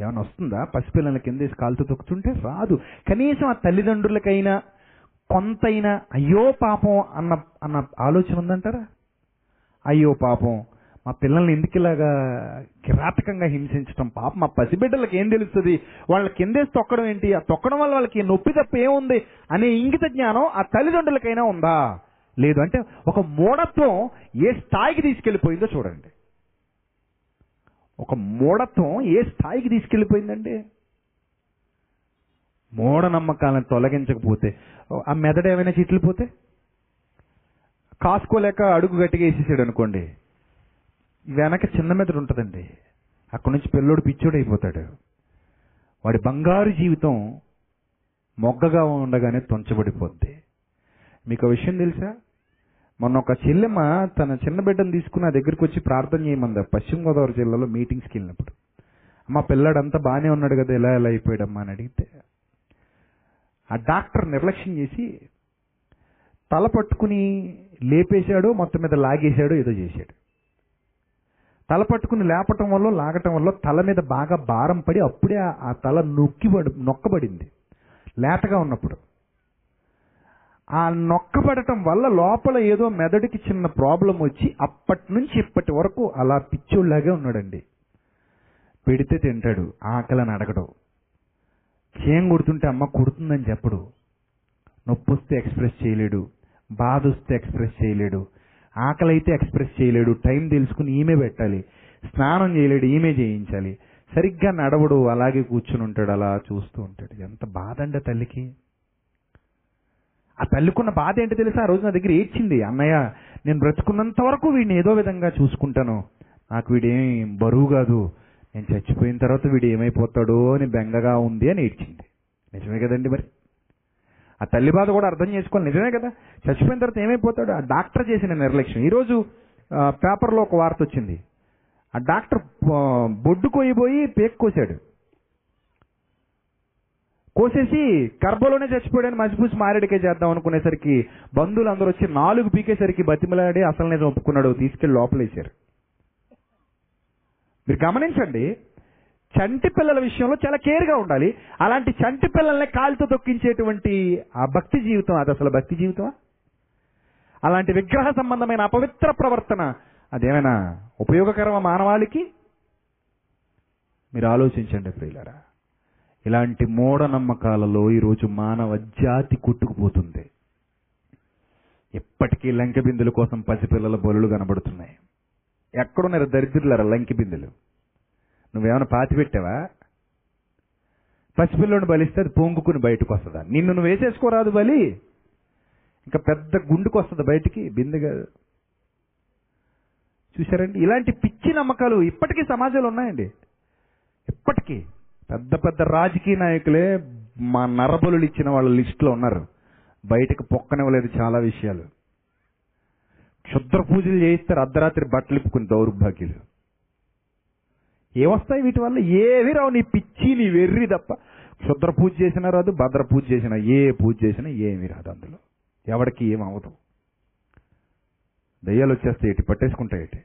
ఏమైనా వస్తుందా? పసిపిల్లల కిందేసి కాలుతో తొక్కుతుంటే రాదు. కనీసం ఆ తల్లిదండ్రులకైనా కొంతైనా అయ్యో పాపం అన్న అన్న ఆలోచన ఉందంటారా? అయ్యో పాపం మా పిల్లల్ని ఎందుకు ఇలాగా కిరాతకంగా హింసించడం పాపం మా పసిబిడ్డలకి ఏం తెలుస్తుంది? వాళ్ళ కిందేసి తొక్కడం ఏంటి? ఆ తొక్కడం వల్ల వాళ్ళకి నొప్పి తప్ప ఏముంది? అనే ఇంగిత జ్ఞానం ఆ తల్లిదండ్రులకైనా ఉందా? లేదు అంటే ఒక మూఢత్వం ఏ స్థాయికి తీసుకెళ్ళిపోయిందో చూడండి. ఒక మూఢత్వం ఏ స్థాయికి తీసుకెళ్ళిపోయిందండి? మూఢనమ్మకాలను తొలగించకపోతే ఆ మెదడు ఏమైనా చిట్లిపోతే? కాసుకోలేక అడుగు గట్టిగా వేసేసాడు అనుకోండి వెనక చిన్న మెదడు ఉంటుందండి. అక్కడి నుంచి పిల్లోడు పిచ్చోడు అయిపోతాడు. వాడి బంగారు జీవితం మొగ్గగా ఉండగానే తుంచబడిపోద్ది. మీకు విషయం తెలుసా? మొన్న ఒక చెల్లెమ్మ తన చిన్న బిడ్డను తీసుకుని నా దగ్గరికి వచ్చి ప్రార్థన చేయమంది. పశ్చిమ గోదావరి జిల్లాలో మీటింగ్స్కి వెళ్ళినప్పుడు. అమ్మ పిల్లాడంతా బాగానే ఉన్నాడు కదా ఎలా ఎలా అయిపోయాడమ్మా అని అడిగితే ఆ డాక్టర్ నిర్లక్ష్యం చేసి తల పట్టుకుని లేపేశాడు మొత్తం మీద లాగేశాడు ఏదో చేశాడు. తల పట్టుకుని లేపటం వల్ల లాగటం వల్ల తల మీద బాగా భారం పడి అప్పుడే ఆ- ఆ తల నొక్కిబడి నొక్కబడింది. లేతగా ఉన్నప్పుడు. ఆ నొక్కబడటం వల్ల లోపల ఏదో మెదడుకి చిన్న ప్రాబ్లం వచ్చి అప్పటి నుంచి ఇప్పటి వరకు అలా పిచ్చోళ్ళలాగే ఉన్నాడండి. పెడితే తింటాడు ఆకలని అడగడు. చేయం కొడుతుంటే అమ్మ కొడుతుందని చెప్పడు. నొప్పి వస్తే ఎక్స్ప్రెస్ చేయలేడు. బాధ వస్తే ఎక్స్ప్రెస్ చేయలేడు. ఆకలి అయితే ఎక్స్ప్రెస్ చేయలేడు. టైం తెలుసుకుని ఈమె పెట్టాలి. స్నానం చేయలేడు ఈమె చేయించాలి. సరిగ్గా నడవడు అలాగే కూర్చుని ఉంటాడు అలా చూస్తూ ఉంటాడు. ఎంత బాధ అండి ఆ తల్లికి. ఆ తల్లికున్న బాధ ఏంటో తెలుసా? ఆ రోజు నా దగ్గర ఏడ్చింది. అన్నయ్య నేను బ్రతుకున్నంత వరకు వీడిని ఏదో విధంగా చూసుకుంటాను. నాకు వీడేం బరువు కాదు. నేను చచ్చిపోయిన తర్వాత వీడు ఏమైపోతాడో అని బెంగగా ఉంది అని ఏడ్చింది. నిజమే కదండి మరి? ఆ తల్లి బాధ కూడా అర్థం చేసుకోవాలి. నిజమే కదా? చచ్చిపోయిన తర్వాత ఏమైపోతాడు? ఆ డాక్టర్ చేసిన నిర్లక్ష్యం. ఈరోజు పేపర్లో ఒక వార్త వచ్చింది. ఆ డాక్టర్ బొడ్డు కోయిపోయి పేక్ కోసాడు. కోసేసి గర్భంలోనే చచ్చిపోయాడని మసిపూసి మారేడికే చేద్దాం అనుకునేసరికి బంధువులు అందరూ వచ్చి నాలుగు పీకేసరికి బతిమలాడి అసలు నేను ఒప్పుకున్నాడు. తీసుకెళ్ళి లోపలేశారు. మీరు గమనించండి చంటి పిల్లల విషయంలో చాలా కేర్గా ఉండాలి. అలాంటి చంటి పిల్లల్ని కాలుతో తొక్కించేటువంటి ఆ భక్తి జీవితం అది అసలు భక్తి జీవితమా? అలాంటి విగ్రహ సంబంధమైన అపవిత్ర ప్రవర్తన అదేమైనా ఉపయోగకరమా మానవాళికి? మీరు ఆలోచించండి ప్రియులరా. ఇలాంటి మూఢనమ్మకాలలో ఈరోజు మానవ జాతి కొట్టుకుపోతుంది. ఎప్పటికీ లంకె బిందుల కోసం పసిపిల్లల బలులు కనబడుతున్నాయి. ఎక్కడున్నారు దరిద్రులరా లంకె బిందులు నువ్వేమైనా పాతి పెట్టావా? పసిపిల్లని బలిస్తే అది పొంగుకుని బయటకు వస్తుందా? నిన్ను నువ్వు వేసేసుకోరాదు బలి. ఇంకా పెద్ద గుండుకు వస్తుంది బయటికి? బిందెగా. చూసారండి ఇలాంటి పిచ్చి నమ్మకాలు ఇప్పటికీ సమాజంలో ఉన్నాయండి. ఇప్పటికీ. పెద్ద పెద్ద రాజకీయ నాయకులే మా నరబలు ఇచ్చిన వాళ్ళ లిస్టులో ఉన్నారు. బయటకు పొక్కనివ్వలేదు చాలా విషయాలు. క్షుద్ర పూజలు చేయిస్తారు అర్ధరాత్రి బట్టలు ఇప్పుకుని దౌర్భాగ్యులు. ఏమొస్తాయి వీటి వల్ల? ఏవి రావు నీ పిచ్చి నీ వెర్రి తప్ప. క్షుద్ర పూజ చేసినా రాదు భద్ర పూజ చేసినా ఏ పూజ చేసినా ఏమీ రాదు అందులో. ఎవడికి ఏం అవ్వదు దయ్యాలు వచ్చేస్తాయి ఏటి? పట్టేసుకుంటాయి ఏటి?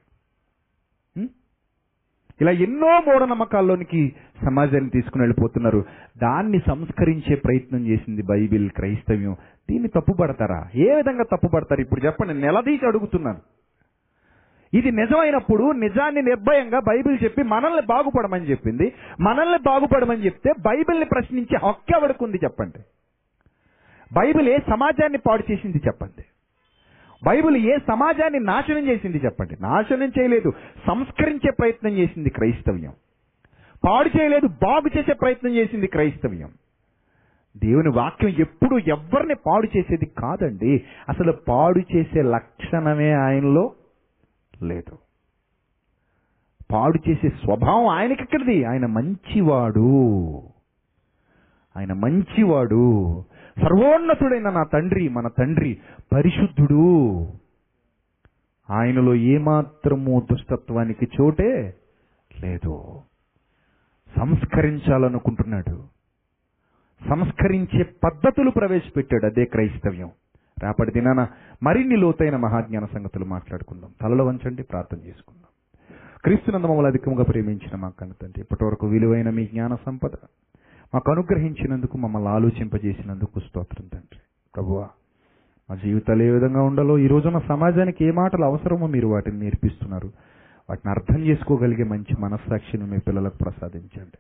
ఇలా ఎన్నో మూఢనమ్మకాల్లోనికి సమాజాన్ని తీసుకుని వెళ్ళిపోతున్నారు. దాన్ని సంస్కరించే ప్రయత్నం చేసింది బైబిల్ క్రైస్తవ్యం. దీన్ని తప్పుపడతారా? ఏ విధంగా తప్పుపడతారు? ఇప్పుడు చెప్పండి నిలదీసి అడుగుతున్నాను. ఇది నిజమైనప్పుడు నిజాన్ని నిర్భయంగా బైబిల్ చెప్పి మనల్ని బాగుపడమని చెప్పింది. మనల్ని బాగుపడమని చెప్తే బైబిల్ని ప్రశ్నించే హక్కు ఎవడుకుంది చెప్పండి. బైబిల్ ఏ సమాజాన్ని పాడు చేసింది చెప్పండి. బైబిల్ ఏ సమాజాన్ని నాశనం చేసింది చెప్పండి. నాశనం చేయలేదు సంస్కరించే ప్రయత్నం చేసింది క్రైస్తవ్యం. పాడు చేయలేదు బాగు చేసే ప్రయత్నం చేసింది క్రైస్తవ్యం. దేవుని వాక్యం ఎప్పుడు ఎవరిని పాడు చేసేది కాదండి. అసలు పాడు చేసే లక్షణమే ఆయనలో లేదు. పాడు చేసే స్వభావం ఆయనకి ఎక్కడిది ఆయన మంచివాడు. ఆయన మంచివాడు. సర్వోన్నతుడైన నా తండ్రి మన తండ్రి పరిశుద్ధుడు. ఆయనలో ఏమాత్రము దుష్టత్వానికి చోటే లేదు. సంస్కరించాలనుకుంటున్నాడు. సంస్కరించే పద్ధతులు ప్రవేశపెట్టాడు. అదే క్రైస్తవ్యం. రేపటి దినాన మరిన్ని లోతైన మహాజ్ఞాన సంగతులు మాట్లాడుకుందాం. తలలో వంచండి ప్రార్థన చేసుకుందాం. క్రీస్తునందు మమ్మల్ని అధికంగా ప్రేమించిన మా కన్న తండ్రి ఇప్పటివరకు విలువైన మీ జ్ఞాన సంపద మాకు అనుగ్రహించినందుకు మమ్మల్ని ఆలోచింపజేసినందుకు స్తోత్రం తండ్రి. ప్రభువా మా జీవితాలు ఏ విధంగా ఉండాలో ఈ రోజున సమాజానికి ఏ మాటలు అవసరమో మీరు వాటిని నేర్పిస్తున్నారు. వాటిని అర్థం చేసుకోగలిగే మంచి మనస్సాక్షిని మీ పిల్లలకు ప్రసాదించండి.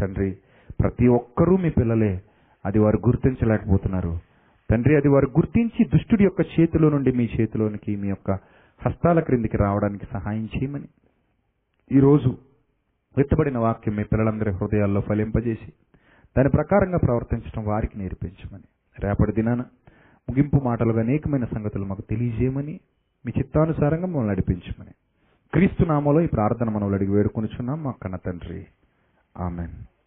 తండ్రి ప్రతి ఒక్కరూ మీ పిల్లలే. అది వారు గుర్తించలేకపోతున్నారు. తండ్రి అది వారు గుర్తించి దుష్టుడి యొక్క చేతిలో నుండి మీ చేతిలోనికి మీ యొక్క హస్తాల క్రిందికి రావడానికి సహాయం చేయమని. ఈరోజు వెత్తబడిన వాక్యం మీ పిల్లలందరి హృదయాల్లో ఫలింపజేసి దాని ప్రకారంగా ప్రవర్తించడం వారికి నేర్పించమని. రేపటి దినాన ముగింపు మాటలుగా అనేకమైన సంగతులు మాకు తెలియజేయమని మీ చిత్తానుసారంగా మమ్మల్ని నడిపించమని. క్రీస్తు నామలో ఈ ప్రార్థన మనవులు అడిగి వేడుకొనిచున్నాం మా కన్న తండ్రి. ఆమెన్.